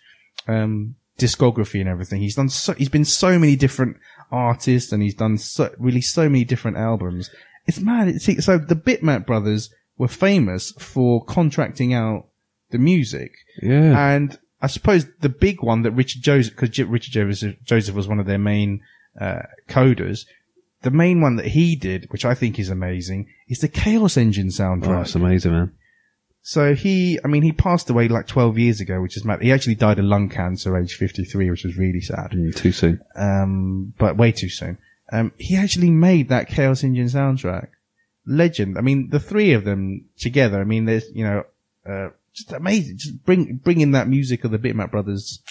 um, discography and everything, he's done so, he's been so many different artists and he's done so, really so many different albums. It's mad. It's, so the Bitmap brothers were famous for contracting out the music. Yeah. And I suppose the big one that Richard Joseph, because Richard Joseph, Joseph was one of their main uh, coders, the main one that he did, which I think is amazing, is the Chaos Engine oh, soundtrack. that's amazing, man. so he, I mean, he passed away like 12 years ago, which is mad. He actually died of lung cancer, age 53, which was really sad. Mm, too soon. Um, but way too soon. Um, he actually made that Chaos Engine soundtrack. Legend. I mean, the three of them together, I mean, there's, you know, uh, just amazing. Just bring, bringing that music of the Bitmap brothers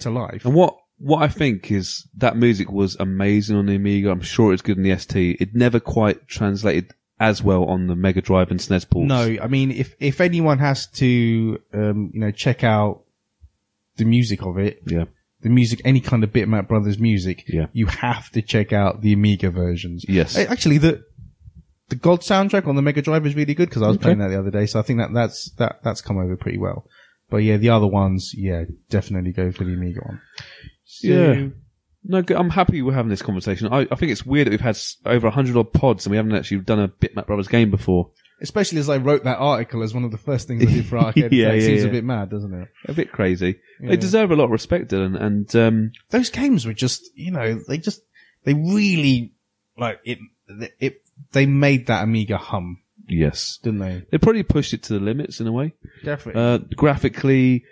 to life. And what what I think is that music was amazing on the Amiga. I'm sure it's good in the ST. It never quite translated as well on the Mega Drive and SNES ports. No, I mean, if, if anyone has to, um, you know, check out the music of it, Yeah. the music, any kind of Bitmap Brothers music, Yeah. you have to check out the Amiga versions. Yes. Actually, the the God soundtrack on the Mega Drive is really good because I was Okay. playing that the other day, so I think that that's that that's come over pretty well. But yeah, the other ones, yeah, definitely go for the Amiga one. So- Yeah. No, good. I'm happy we're having this conversation. I, I think it's weird that we've had over 100 odd pods and we haven't actually done a Bitmap Brothers game before. especially as I wrote that article as one of the first things I did for Arcade. Yeah, yeah, seems a bit mad, doesn't it? A bit crazy. Yeah. They deserve a lot of respect, Dylan. And um, Those games were just, you know, they just they really like it. It they made that Amiga hum, yes, didn't they? they probably pushed it to the limits in a way. Definitely. uh, graphically,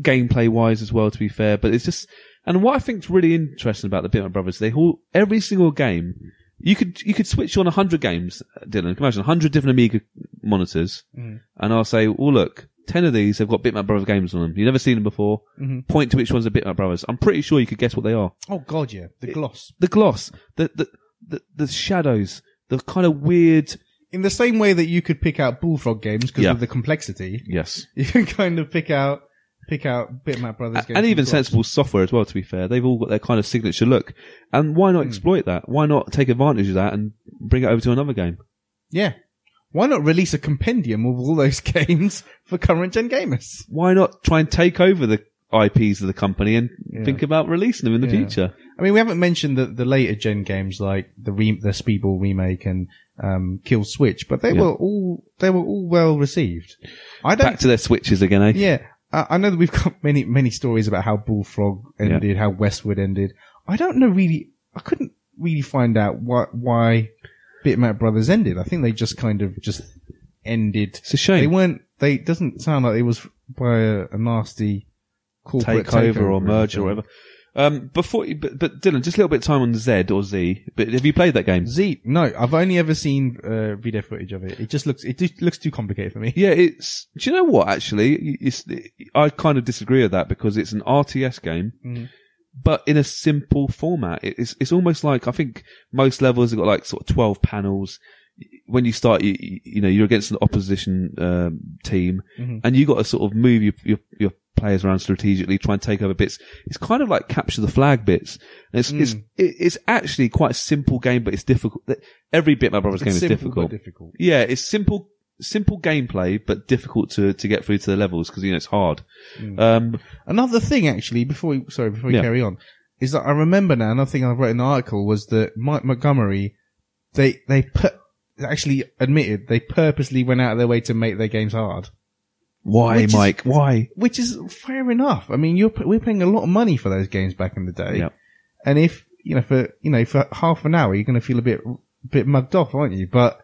gameplay wise as well. To be fair, but it's just and what I think's really interesting about the Bitmap Brothers, they all every single game you could you could switch on hundred games, Dylan. Imagine hundred different Amiga monitors, Mm. and I'll say, "Oh look, ten of these have got Bitmap Brothers games on them. You've never seen them before. Mhm. Point to which ones are Bitmap Brothers. I'm pretty sure you could guess what they are. oh God, yeah, the gloss. The gloss, the the the, the shadows, the kind of weird. In the same way that you could pick out Bullfrog games because Yeah. of the complexity, Yes, you can kind of pick out pick out Bitmap Brothers games and even sensible software as well. To be fair, they've all got their kind of signature look. And why Hmm. not exploit that? Why not take advantage of that and bring it over to another game? Yeah. Why not release a compendium of all those games for current gen gamers? Why not try and take over the IPs of the company and Yeah. think about releasing them in the Yeah. future? I mean, we haven't mentioned the, the later gen games like the re- the Speedball remake and um, Kill Switch, but they Yeah. were all they were all well received. I don't. Back to their switches again, eh? yeah, I, know that we've got many many stories about how Bullfrog ended, how Westwood ended. I don't know really. I couldn't really find out why why Bitmap Brothers ended. I think they just kind of just ended. It's a shame. They weren't. They doesn't sound like it was by a, a nasty corporate takeover or merger or whatever. Um, before, but, but Dylan, just a little bit of time on Z or Z. But have you played that game? Z. No, I've only ever seen uh, video footage of it. It just looks. It just looks too complicated for me. Yeah, it's. Do you know what? Actually, it's. I kind of disagree with that because it's an RTS game, Mhm. but in a simple format. It's. It's almost like I think most levels have got like sort of twelve panels. When you start, you, you know you're against an opposition um, team, Mhm. and you got to sort of move your, your your players around strategically, try and take over bits. It's kind of like capture the flag bits. And it's it's Mm. it- it's actually quite a simple game, but it's difficult. Every Bitmap Brothers game It's is difficult. difficult. Yeah, it's simple, simple gameplay, but difficult to, to get through to the levels because you know it's hard. Um, Another thing, actually, before we, sorry, before we Yeah. carry on, is that I remember now. Another thing I wrote in the article was that Mike Montgomery, they they put actually admitted they purposely went out of their way to make their games hard, why, Which is- Mike? Why? which is fair enough. I mean, you're we're paying a lot of money for those games back in the day, Yeah. and if you know for you know for half an hour you're going to feel a bit bit mugged off, aren't you? But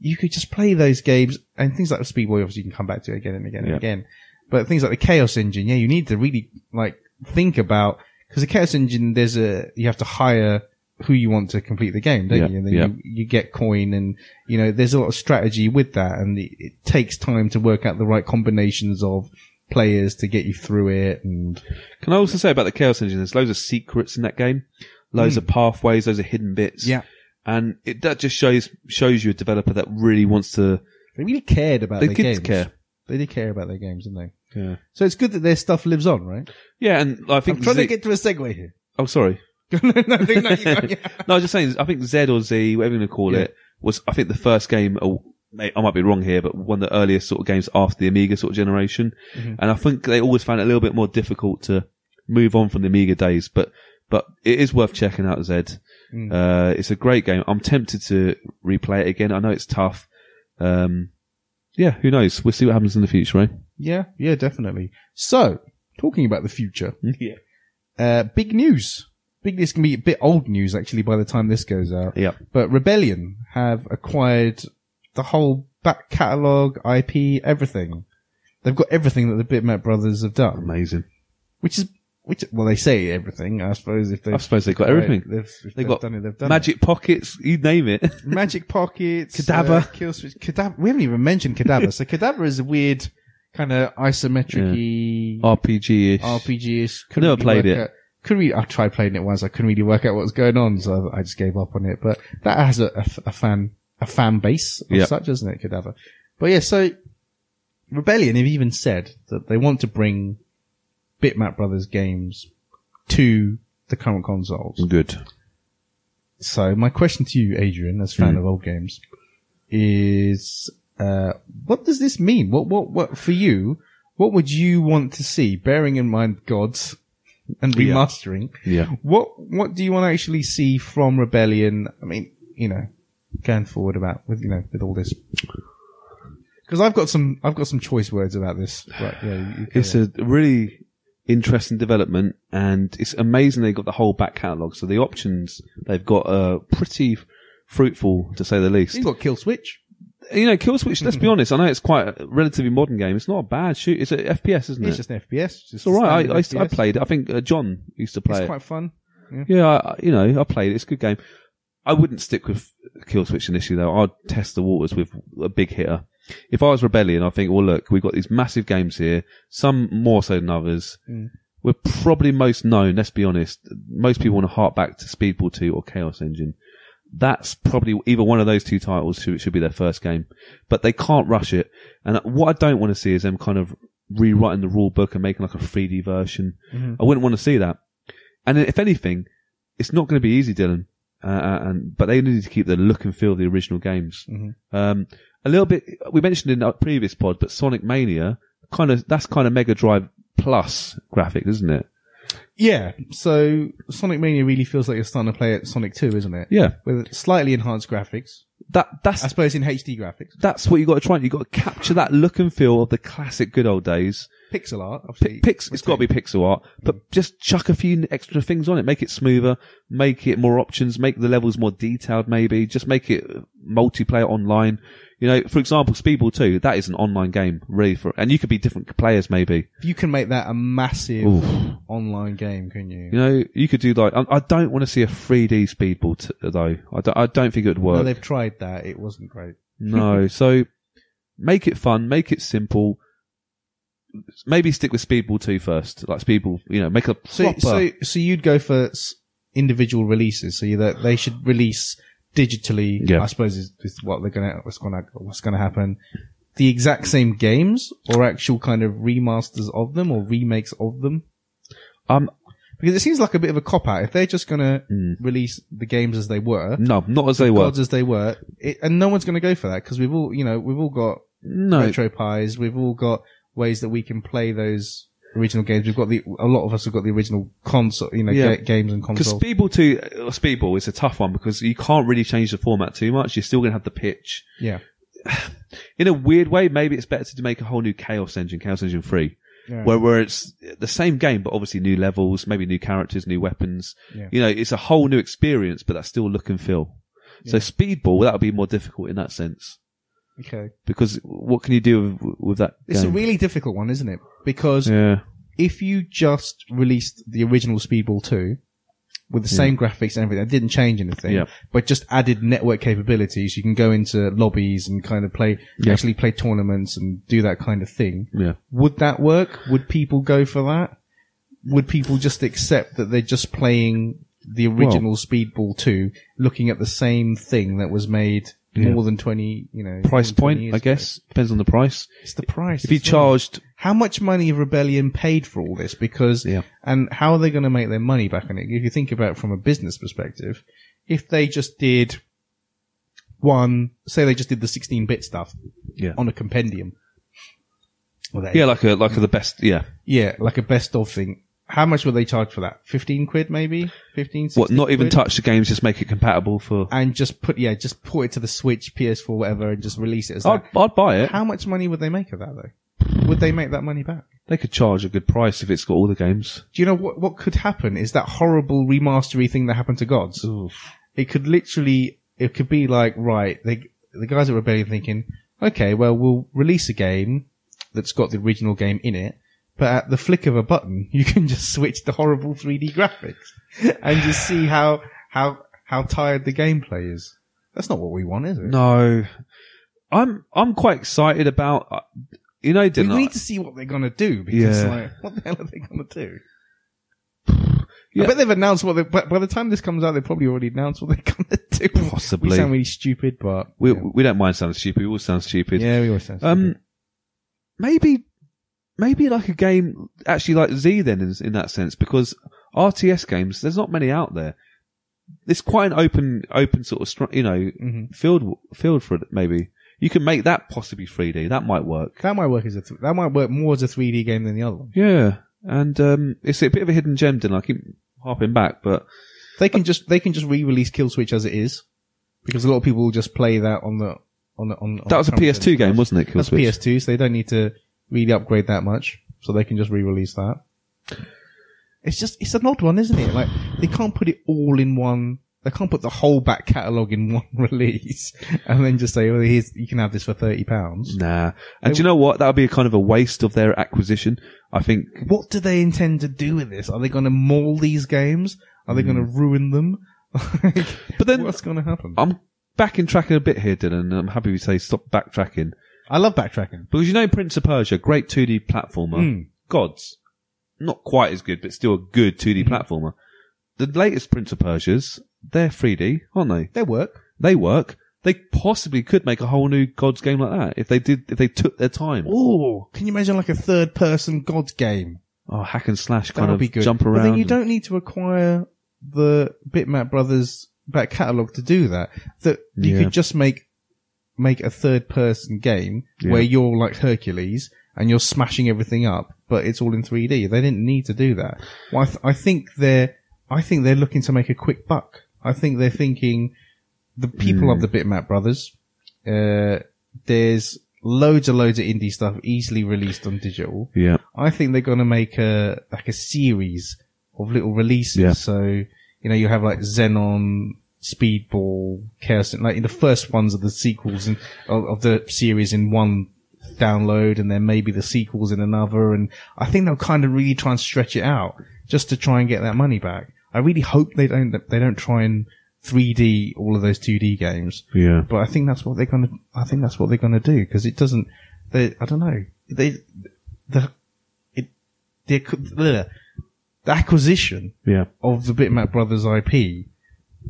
you could just play those games and things like the Speedball. Obviously, you can come back to it again and again and again. But things like the Chaos Engine, yeah, you need to really like think about because the Chaos Engine, there's a you have to hire who you want to complete the game, don't Yeah, you? And then yeah. you, you get coin, and you know there's a lot of strategy with that, and it, it takes time to work out the right combinations of players to get you through it. And Can I also say about the Chaos Engine? There's loads of secrets in that game, loads hmm. of pathways, loads of hidden bits. Yeah. And it that just shows shows you a developer that really wants to. they really cared about They their did games. care. They did care about their games, didn't they? Yeah, So it's good that their stuff lives on, right? yeah, and I think I'm trying Z- to get to a segue here. Oh, sorry. No, no, no, yeah. No, I was just saying. I think Z or Z, whatever you want to call Yeah. it, was I think the first game. Oh, I might be wrong here, but one of the earliest sort of games after the Amiga sort of generation. Mhm. And I think they always found it a little bit more difficult to move on from the Amiga days. But but it is worth checking out. Z. Mm. Uh, it's a great game. I'm tempted to replay it again. I know it's tough. Um, yeah, who knows? We'll see what happens in the future, right? Yeah, yeah, definitely. So, talking about the future, Yeah. uh, big news. Big news can be a bit old news actually by the time this goes out. Yeah. But Rebellion have acquired the whole back catalogue, IP, everything. They've got everything that the Bitmap brothers have done, Amazing. which is which. Well, they say everything. I suppose if they, I suppose they've got everything. They've, They've they've got done it. They've done Magic pockets, you name it. it. Magic pockets, Cadaver. uh, kill switch, cadaver. We haven't even mentioned cadaver. so cadaver is a weird kind of isometric RPG ish. RPG-ish. Never played it. Out, couldn't really, I tried playing it once. I couldn't really work out what was going on, so I just gave up on it. But that has a, a, a fan, a fan base of Yep. such, doesn't it, Cadaver? But yeah, so Rebellion have even said that they want to bring Bitmap Brothers games to the current consoles. Good. So my question to you, Adrian, as fan Mm. of old games, is uh, what does this mean? What what what for you? What would you want to see? Bearing in mind gods and remastering, Yeah. what what do you want to actually see from Rebellion? I mean, you know, going forward about with you know with all this. Because I've got some, I've got some choice words about this. Right, yeah, It's a really interesting development and it's amazing they've got the whole back catalogue. So the options they've got are pretty fruitful to say the least. You've got Kill Switch. You know, Kill Switch, let's be honest, I know it's quite a relatively modern game. It's not a bad shoot. It's an FPS, isn't it? It's just an FPS. Just It's alright. I, I, to- I played it. I think uh, John used to play It's it. quite fun. Yeah, I, you know, I played it. It's a good game. I wouldn't stick with Kill Switch initially though. I'd test the waters with a big hitter. If I was Rebellion, I think, well, look, we've got these massive games here, some more so than others. Mm. We're probably most known, let's be honest. Most people want to hark back to Speedball 2 or Chaos Engine. That's probably either one of those two titles should, should be their first game. But they can't rush it. And what I don't want to see is them kind of rewriting the rule book and making like a 3D version. Mhm. I wouldn't want to see that. And if anything, it's not going to be easy, Dylan. Uh, uh, and but they need to keep the look and feel of the original games. Mhm. Um, a little bit. We mentioned in our previous pod, but Sonic Mania kind of that's kind of Mega Drive Plus graphics, isn't it? Yeah. So Sonic Mania really feels like you're starting to play at Sonic 2, isn't it? Yeah. With slightly enhanced graphics. That that's I suppose in HD graphics. that's what you got to try. And you got to capture that look and feel of the classic good old days. Pixel art. Obviously. Pix, it's got to be pixel art, but just chuck a few extra things on it. Make it smoother, make it more options, make the levels more detailed maybe, just make it multiplayer online. You know, for example, Speedball 2, that is an online game, really for, and you could be different players maybe. You can make that a massive Oof. online game, can you? You know, you could do like, I, I don't want to see a 3D Speedball t- though. I don't, I don't think it would No, work. they've tried that. It wasn't great. No, so make it fun, make it simple. Maybe stick with Speedball 2 first, like Speedball, you know, make a So, proper. so, so you'd go for individual releases. So that they should release digitally. Yeah. I suppose is, is what they're gonna what's gonna what's gonna happen. The exact same games or actual kind of remasters of them or remakes of them. um, Because it seems like a bit of a cop out if they're just gonna Mm. release the games as they were, no, not as they were. gods as they were, it, and no one's gonna go for that because we've all you know we've all got No, RetroPies. We've all got ways that we can play those original games. We've got the a lot of us have got the original console, you know, Yeah. ga- games and consoles. Because. Speedball 2, uh, Speedball is a tough one because you can't really change the format too much. You're still going to have the pitch. yeah, In a weird way, maybe it's better to make a whole new Chaos Engine, Chaos Engine 3, yeah. where, where it's the same game, but obviously new levels, maybe new characters, new weapons. Yeah. You know, it's a whole new experience, but that's still look and feel. So Speedball, that would be more difficult in that sense. Okay, Because what can you do with, with that it's a really difficult one, isn't it? Because yeah. if you just released the original Speedball two with the same graphics and everything, it didn't change anything, Yeah. but just added network capabilities, you can go into lobbies and kind of play, Yeah. actually play tournaments and do that kind of thing. Yeah. Would that work? Would people go for that? Would people just accept that they're just playing the original Speedball 2, looking at the same thing that was made Yeah. more than 20, you know, Price more than 20 point, I ago? guess. Depends on the price. It's the price. If you well. charged, How much money Rebellion paid for all this? Because, Yeah. and how are they going to make their money back on it? If you think about it from a business perspective, if they just did one, say they just did the 16-bit stuff yeah. on a compendium. They- Yeah, like a, like a, the best, yeah. Yeah, like a best of thing. How much would they charge for that? 15 quid maybe? 15, 16 What, not even quid? touch the games, just make it compatible for, And just put, yeah, just put it to the Switch, PS4, whatever, and just release it as I'd, that. I'd buy it. How much money would they make of that though? Would they make that money back? They could charge a good price if it's got all the games. Do you know what, what could happen is that horrible remastery thing that happened to Gods. It could literally, it could be like, right, they, the guys at Rebellion thinking, okay, well, we'll release a game that's got the original game in it, but at the flick of a button, you can just switch the horrible 3D graphics and just see how, how, how tired the gameplay is. That's not what we want, is it? No. I'm, I'm quite excited about, uh, you know, We I? need to see what they're gonna do because, Yeah. like, what the hell are they gonna do? Yeah. I bet they've announced what they, but by the time this comes out, they've probably already announced what they're gonna do. Possibly. We sound really stupid, but we, yeah. we don't mind sounding stupid. We all sound stupid. yeah, we always sound stupid. Um, maybe, maybe like a game actually like Z then in, in that sense because RTS games there's not many out there. It's quite an open, open sort of you know Mhm. field field for it. Maybe you can make that possibly 3D. That might work. That might work as a th- that might work more as a 3D game than the other one. Yeah, and um, it's a bit of a hidden gem. Then I keep harping back, but They can just they can just re-release Kill Switch as it is because a lot of people will just play that on the on the on. on that was a PS2 game, wasn't it? Kill That's Switch? PS2, so they don't need to really upgrade that much, so they can just re-release that. It's just it's an odd one, isn't it? Like they can't put it all in one. They can't put the whole back catalogue in one release and then just say, "Well, here's you can have this for thirty pounds." Nah, and do you know what? That would be a kind of a waste of their acquisition. I think What do they intend to do with this? Are they going to maul these games? Are they going to hmm. ruin them? But then- what's going to happen? I'm backing tracking a bit here, Dylan. and I'm happy to say stop backtracking. I love backtracking. Because you know Prince of Persia, great 2D platformer. Mm. Gods. Not quite as good, but still a good 2D platformer. The latest Prince of Persias, they're 3D, aren't they? They work. They work. They possibly could make a whole new Gods game like that if they did, if they took their time. Oh, can you imagine like a third-person Gods game? Oh, hack and slash kind of be good. jump But then you don't need to acquire the Bitmap Brothers back catalogue to do that. That you Yeah. could just make make a third person game Yeah. where you're like Hercules and you're smashing everything up, but it's all in 3D. They didn't need to do that. Well, I, th- I think they're I think they're looking to make a quick buck. I think they're thinking the people Hmm. of the Bitmap Brothers. Uh, there's loads and loads of indie stuff easily released on digital. Yeah. I think they're going to make a like a series of little releases. Yeah. So you know you have like Xenon Speedball, Chaos, like in the first ones of the sequels and of, of the series in one download, and then maybe the sequels in another. And I think they'll kind of really try and stretch it out just to try and get that money back. I really hope they don't they don't try and 3D all of those 2D games. Yeah. But I think that's what they're gonna. I think that's what they're gonna do because it doesn't. They. I don't know. They. The. It. The, the, the acquisition Yeah. of the Bitmap Brothers IP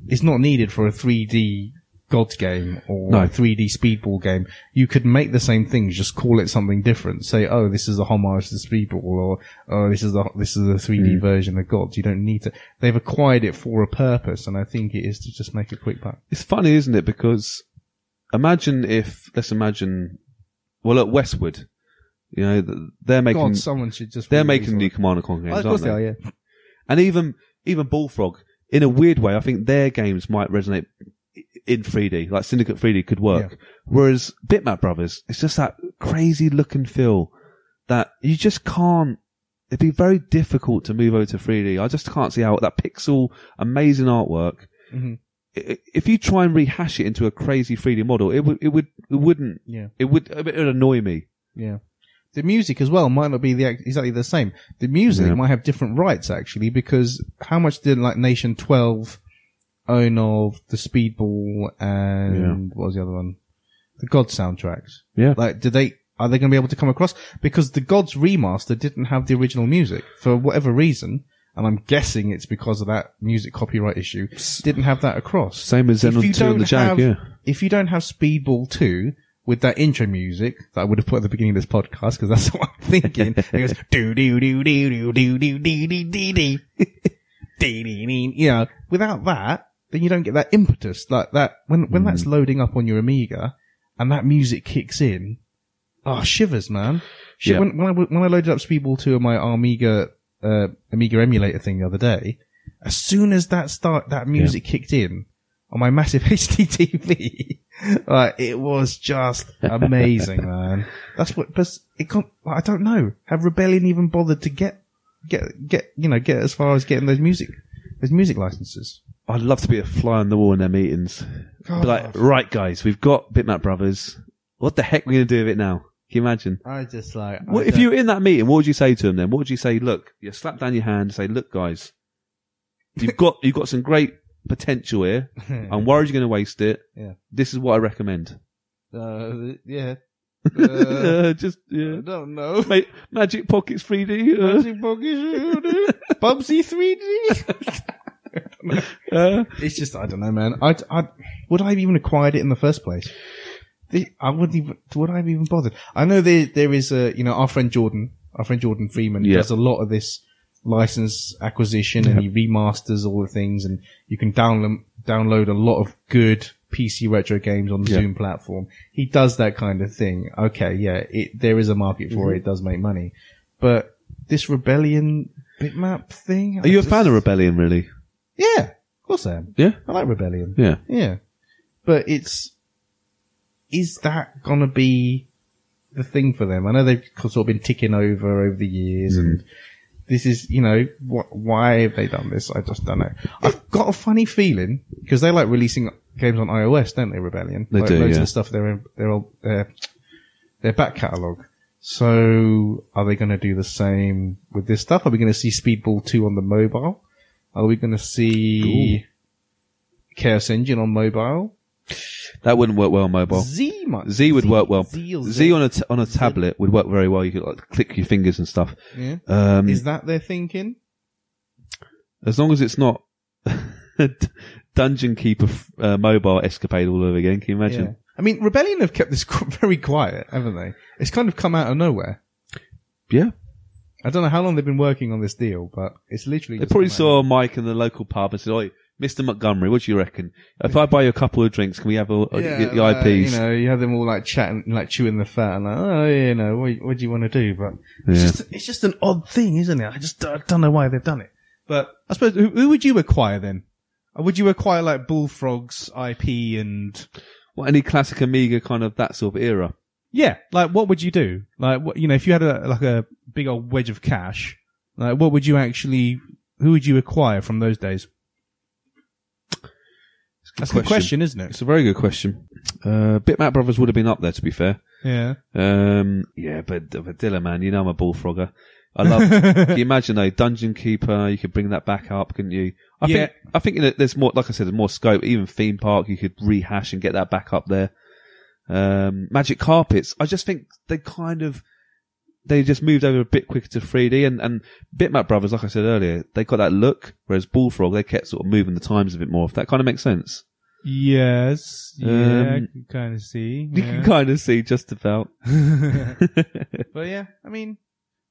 is not needed for a 3D Gods game or No. a 3D Speedball game. You could make the same things, just call it something different. Say, oh, this is a homage to Speedball, or oh, this is a this is a 3D hmm. version of Gods. You don't need to. They've acquired it for a purpose, and I think it is to just make a quick buck. It's funny, isn't it? Because imagine if, let's imagine, well, at Westwood, you know, they're making, God, someone should just. they're making new Command and Conquer games, Oh, of course aren't they they? are. Yeah. And even, even Bullfrog, in a weird way, I think their games might resonate in 3D, like Syndicate 3D could work. Whereas Bitmap Brothers, it's just that crazy look and feel that you just can't, it'd be very difficult to move over to 3D. I just can't see how that pixel, amazing artwork, Mhm. i- if you try and rehash it into a crazy 3D model, it would, it would, it wouldn't, Yeah. it would, it would annoy me. Yeah. The music as well might not be the exactly the same. The music Yeah. might have different rights actually because how much did like Nation 12 own of the Speedball and what was the other one? The God soundtracks. Yeah. Like, did they, are they going to be able to come across? Because the Gods remaster didn't have the original music for whatever reason. And I'm guessing it's because of that music copyright issue. Didn't have that across. Same as Xenon 2 and the Jag, have- yeah. If you don't have Speedball 2 with that intro music that I would have put at the beginning of this podcast, because that's what I'm thinking. it goes, do do do do do do do do do do do. You know, without that, then you don't get that impetus, like that, when, when that's loading up on your Amiga, and that music kicks in, oh, shivers, man. Shit, Yeah. when, when I, when I loaded up Speedball 2 on my Amiga, uh, Amiga emulator thing the other day, as soon as that start, that music kicked in on my massive HD TV, like, it was just amazing, man. That's what, but it got, I don't know. Have Rebellion even bothered to get, get, get, you know, get as far as getting those music, those music licenses? I'd love to be a fly on the wall in their meetings. Be like, right guys, we've got Bitmap Brothers. What the heck are we going to do with it now? Can you imagine? I just like, What, if you were in that meeting, what would you say to them then? What would you say? Look, you slap down your hand and say, look guys, you've got, you've got some great potential here. I'm worried you're going to waste it. Yeah. This is what I recommend. uh, yeah. Uh, Just, I yeah. don't know. Ma- Magic Pockets 3D. uh, Magic Pocket Bubsy 3D. uh, It's just I don't know, man. I I would I have even acquired it in the first place? The, I wouldn't even. Would I have even bothered? I know there there is a you know our friend Jordan, our friend Jordan Freeman Yeah. does a lot of this license acquisition and he remasters all the things and you can download download a lot of good PC retro games on the Yeah. Zoom platform. He does that kind of thing. Okay, yeah, it there is a market for Mm-hmm. it. It does make money, but this Rebellion bitmap thing. are you a fan of Rebellion, really? Yeah, of course I am. Yeah? I like Rebellion. Yeah. Yeah. But it's, is that gonna be the thing for them? I know they've sort of been ticking over over the years and this is, you know, wh- why have they done this? I just don't know. I've got a funny feeling because they like releasing games on iOS, don't they, Rebellion? They like do, Loads yeah. of the stuff they're, they're, their, their back catalogue. So are they going to do the same with this stuff? Are we going to see Speedball 2 on the mobile? Are we going to see Chaos Engine on mobile? That wouldn't work well on mobile. Z might. Z would work well. Z, or Z on a t- on a tablet would work very well. You could like click your fingers and stuff. Yeah. Um, Is that their thinking? as long as it's not Dungeon Keeper f- uh, mobile escapade all over again. Can you imagine? Yeah. I mean, Rebellion have kept this qu- very quiet, haven't they? It's kind of come out of nowhere. Yeah. I don't know how long they've been working on this deal, but it's literally. They just probably come out saw Mike in the local pub and said, "Oi, Mr. Montgomery, what do you reckon? If I buy you a couple of drinks, can we have all, uh, Yeah, the like, IPs?" you know, you have them all like chatting, like chewing the fat, and like, oh, you know, what, what do you want to do? But it's Yeah. just, it's just an odd thing, isn't it? I just I don't know why they've done it. But I suppose who, who would you acquire then? Would you acquire like Bullfrog's IP and What any classic Amiga kind of that sort of era? yeah, like what would you do? Like what you know, if you had a like a big old wedge of cash, like what would you actually? Who would you acquire from those days? That's a good question, isn't it? It's a very good question. Uh, Bitmap Brothers would have been up there, to be fair. Yeah. Um, yeah, but, but Dylan, man, you know I'm a bullfrogger. I love. can you imagine a dungeon keeper? You could bring that back up, couldn't you? I Yeah. think. I think that there's more. Like I said, there's more scope. Even theme park, you could rehash and get that back up there. Um, magic carpets. I just think they kind of. They just moved over a bit quicker to 3D and, and Bitmap Brothers, like I said earlier, they got that look, whereas Bullfrog, they kept sort of moving the times a bit more, if that kind of makes sense. Yes. Yeah, Um, can kind of see. You can kind of see just about. but yeah, I mean,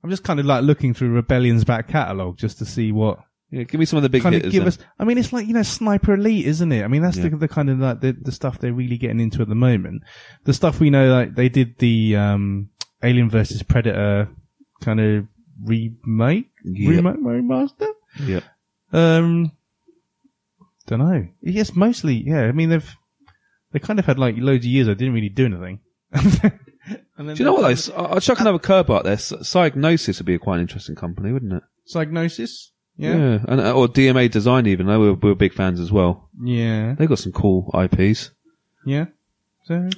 I'm just kind of like looking through Rebellion's back catalogue just to see what Yeah, give me some of the big kind of give then. us. I mean, it's like you know, Sniper Elite, isn't it? I mean, that's Yeah. the, the kind of like the, the stuff they're really getting into at the moment. The stuff we know, like they did the um, Alien versus Predator kind of remake, Yep. remake, remaster. Yeah. Um, don't know. Yes, mostly. Yeah, I mean they've they kind of had like loads of years. I didn't really do anything. and then Do you know what? Though? S- I- I'll chuck another curb out there. Psygnosis would be a quite an interesting company, wouldn't it? Psygnosis. Yeah. and uh, or DMA Design even. though we're, we're big fans as well. Yeah. They've got some cool IPs. Yeah. So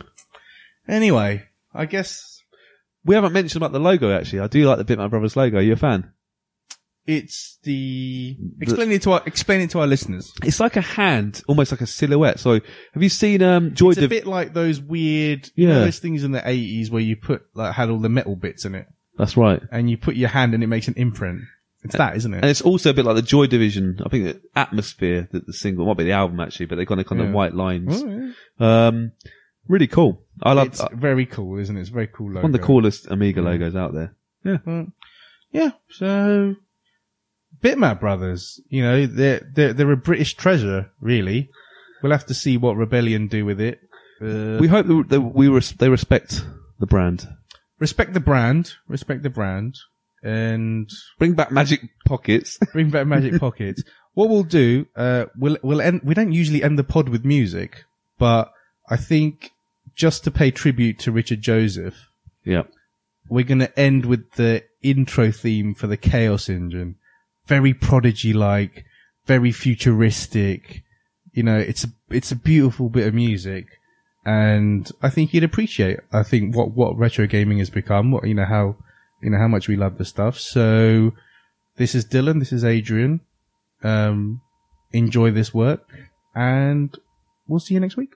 anyway, I guess We haven't mentioned about the logo actually. I do like the Bitmap Brothers logo. Are you a fan? it's the explain it to our explain it to our listeners. It's like a hand, almost like a silhouette. So have you seen um Joy Division? It's a bit like those weird, you Yeah. know, those things in the eighties where you put like had all the metal bits in it, That's right. and you put your hand and it makes an imprint. It's that, isn't it? And it? it's also a bit like the Joy Division. I think the Atmosphere, that the single, might be the album actually, but they've got a kind Yeah. of white lines. Oh, yeah. Um, really cool. I love It's very cool, isn't it? It's a very cool logo. one of the coolest Amiga Yeah. logos out there. Mm. Yeah. So, Bitmap Brothers, you know, they're, they're, they're a British treasure, really. We'll have to see what Rebellion do with it. Uh, We hope that that we res- they respect the brand. respect the brand, respect the brand, and Bring back Magic Pockets. bring back Magic Pockets. What we'll do, uh, we'll, we'll end, we don't usually end the pod with music, but I think just to pay tribute to Richard Joseph, yeah. we're going to end with the intro theme for the Chaos Engine. Very prodigy like, very futuristic. You know, it's a, it's a beautiful bit of music. And I think you'd appreciate, I think, what, what retro gaming has become, what, you know, how, you know, how much we love the stuff. So this is Dylan, this is Adrian. Um, enjoy this work and we'll see you next week.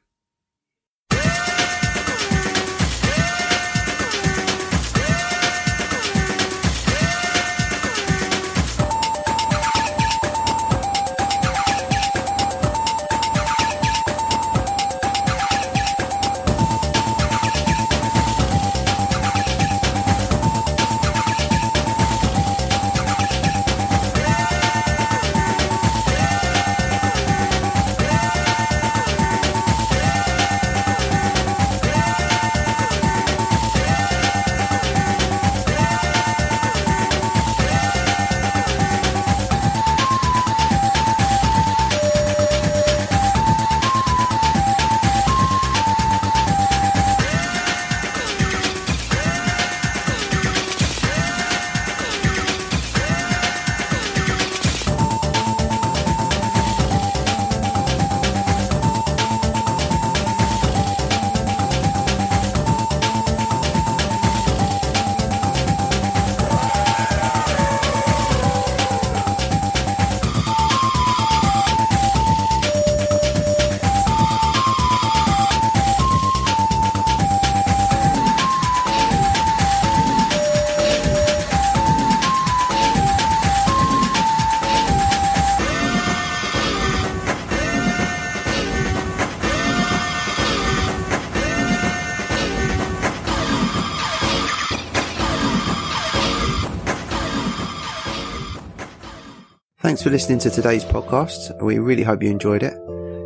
Thanks for listening to today's podcast. We really hope you enjoyed it.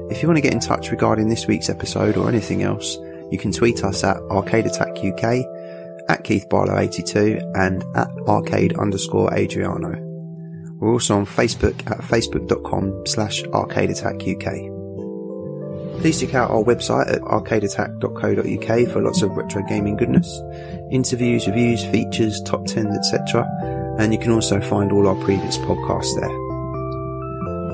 If you want to get in touch regarding this week's episode or anything else, you can tweet us at Arcade Attack UK, at Keith Barlow 82 and at arcade underscore Adriano. We're also on Facebook at facebook.com slash arcade attack UK. Please check out our website at arcadeattack.co.uk for lots of retro gaming goodness, interviews, reviews, features, top 10s, etc. And you can also find all our previous podcasts there.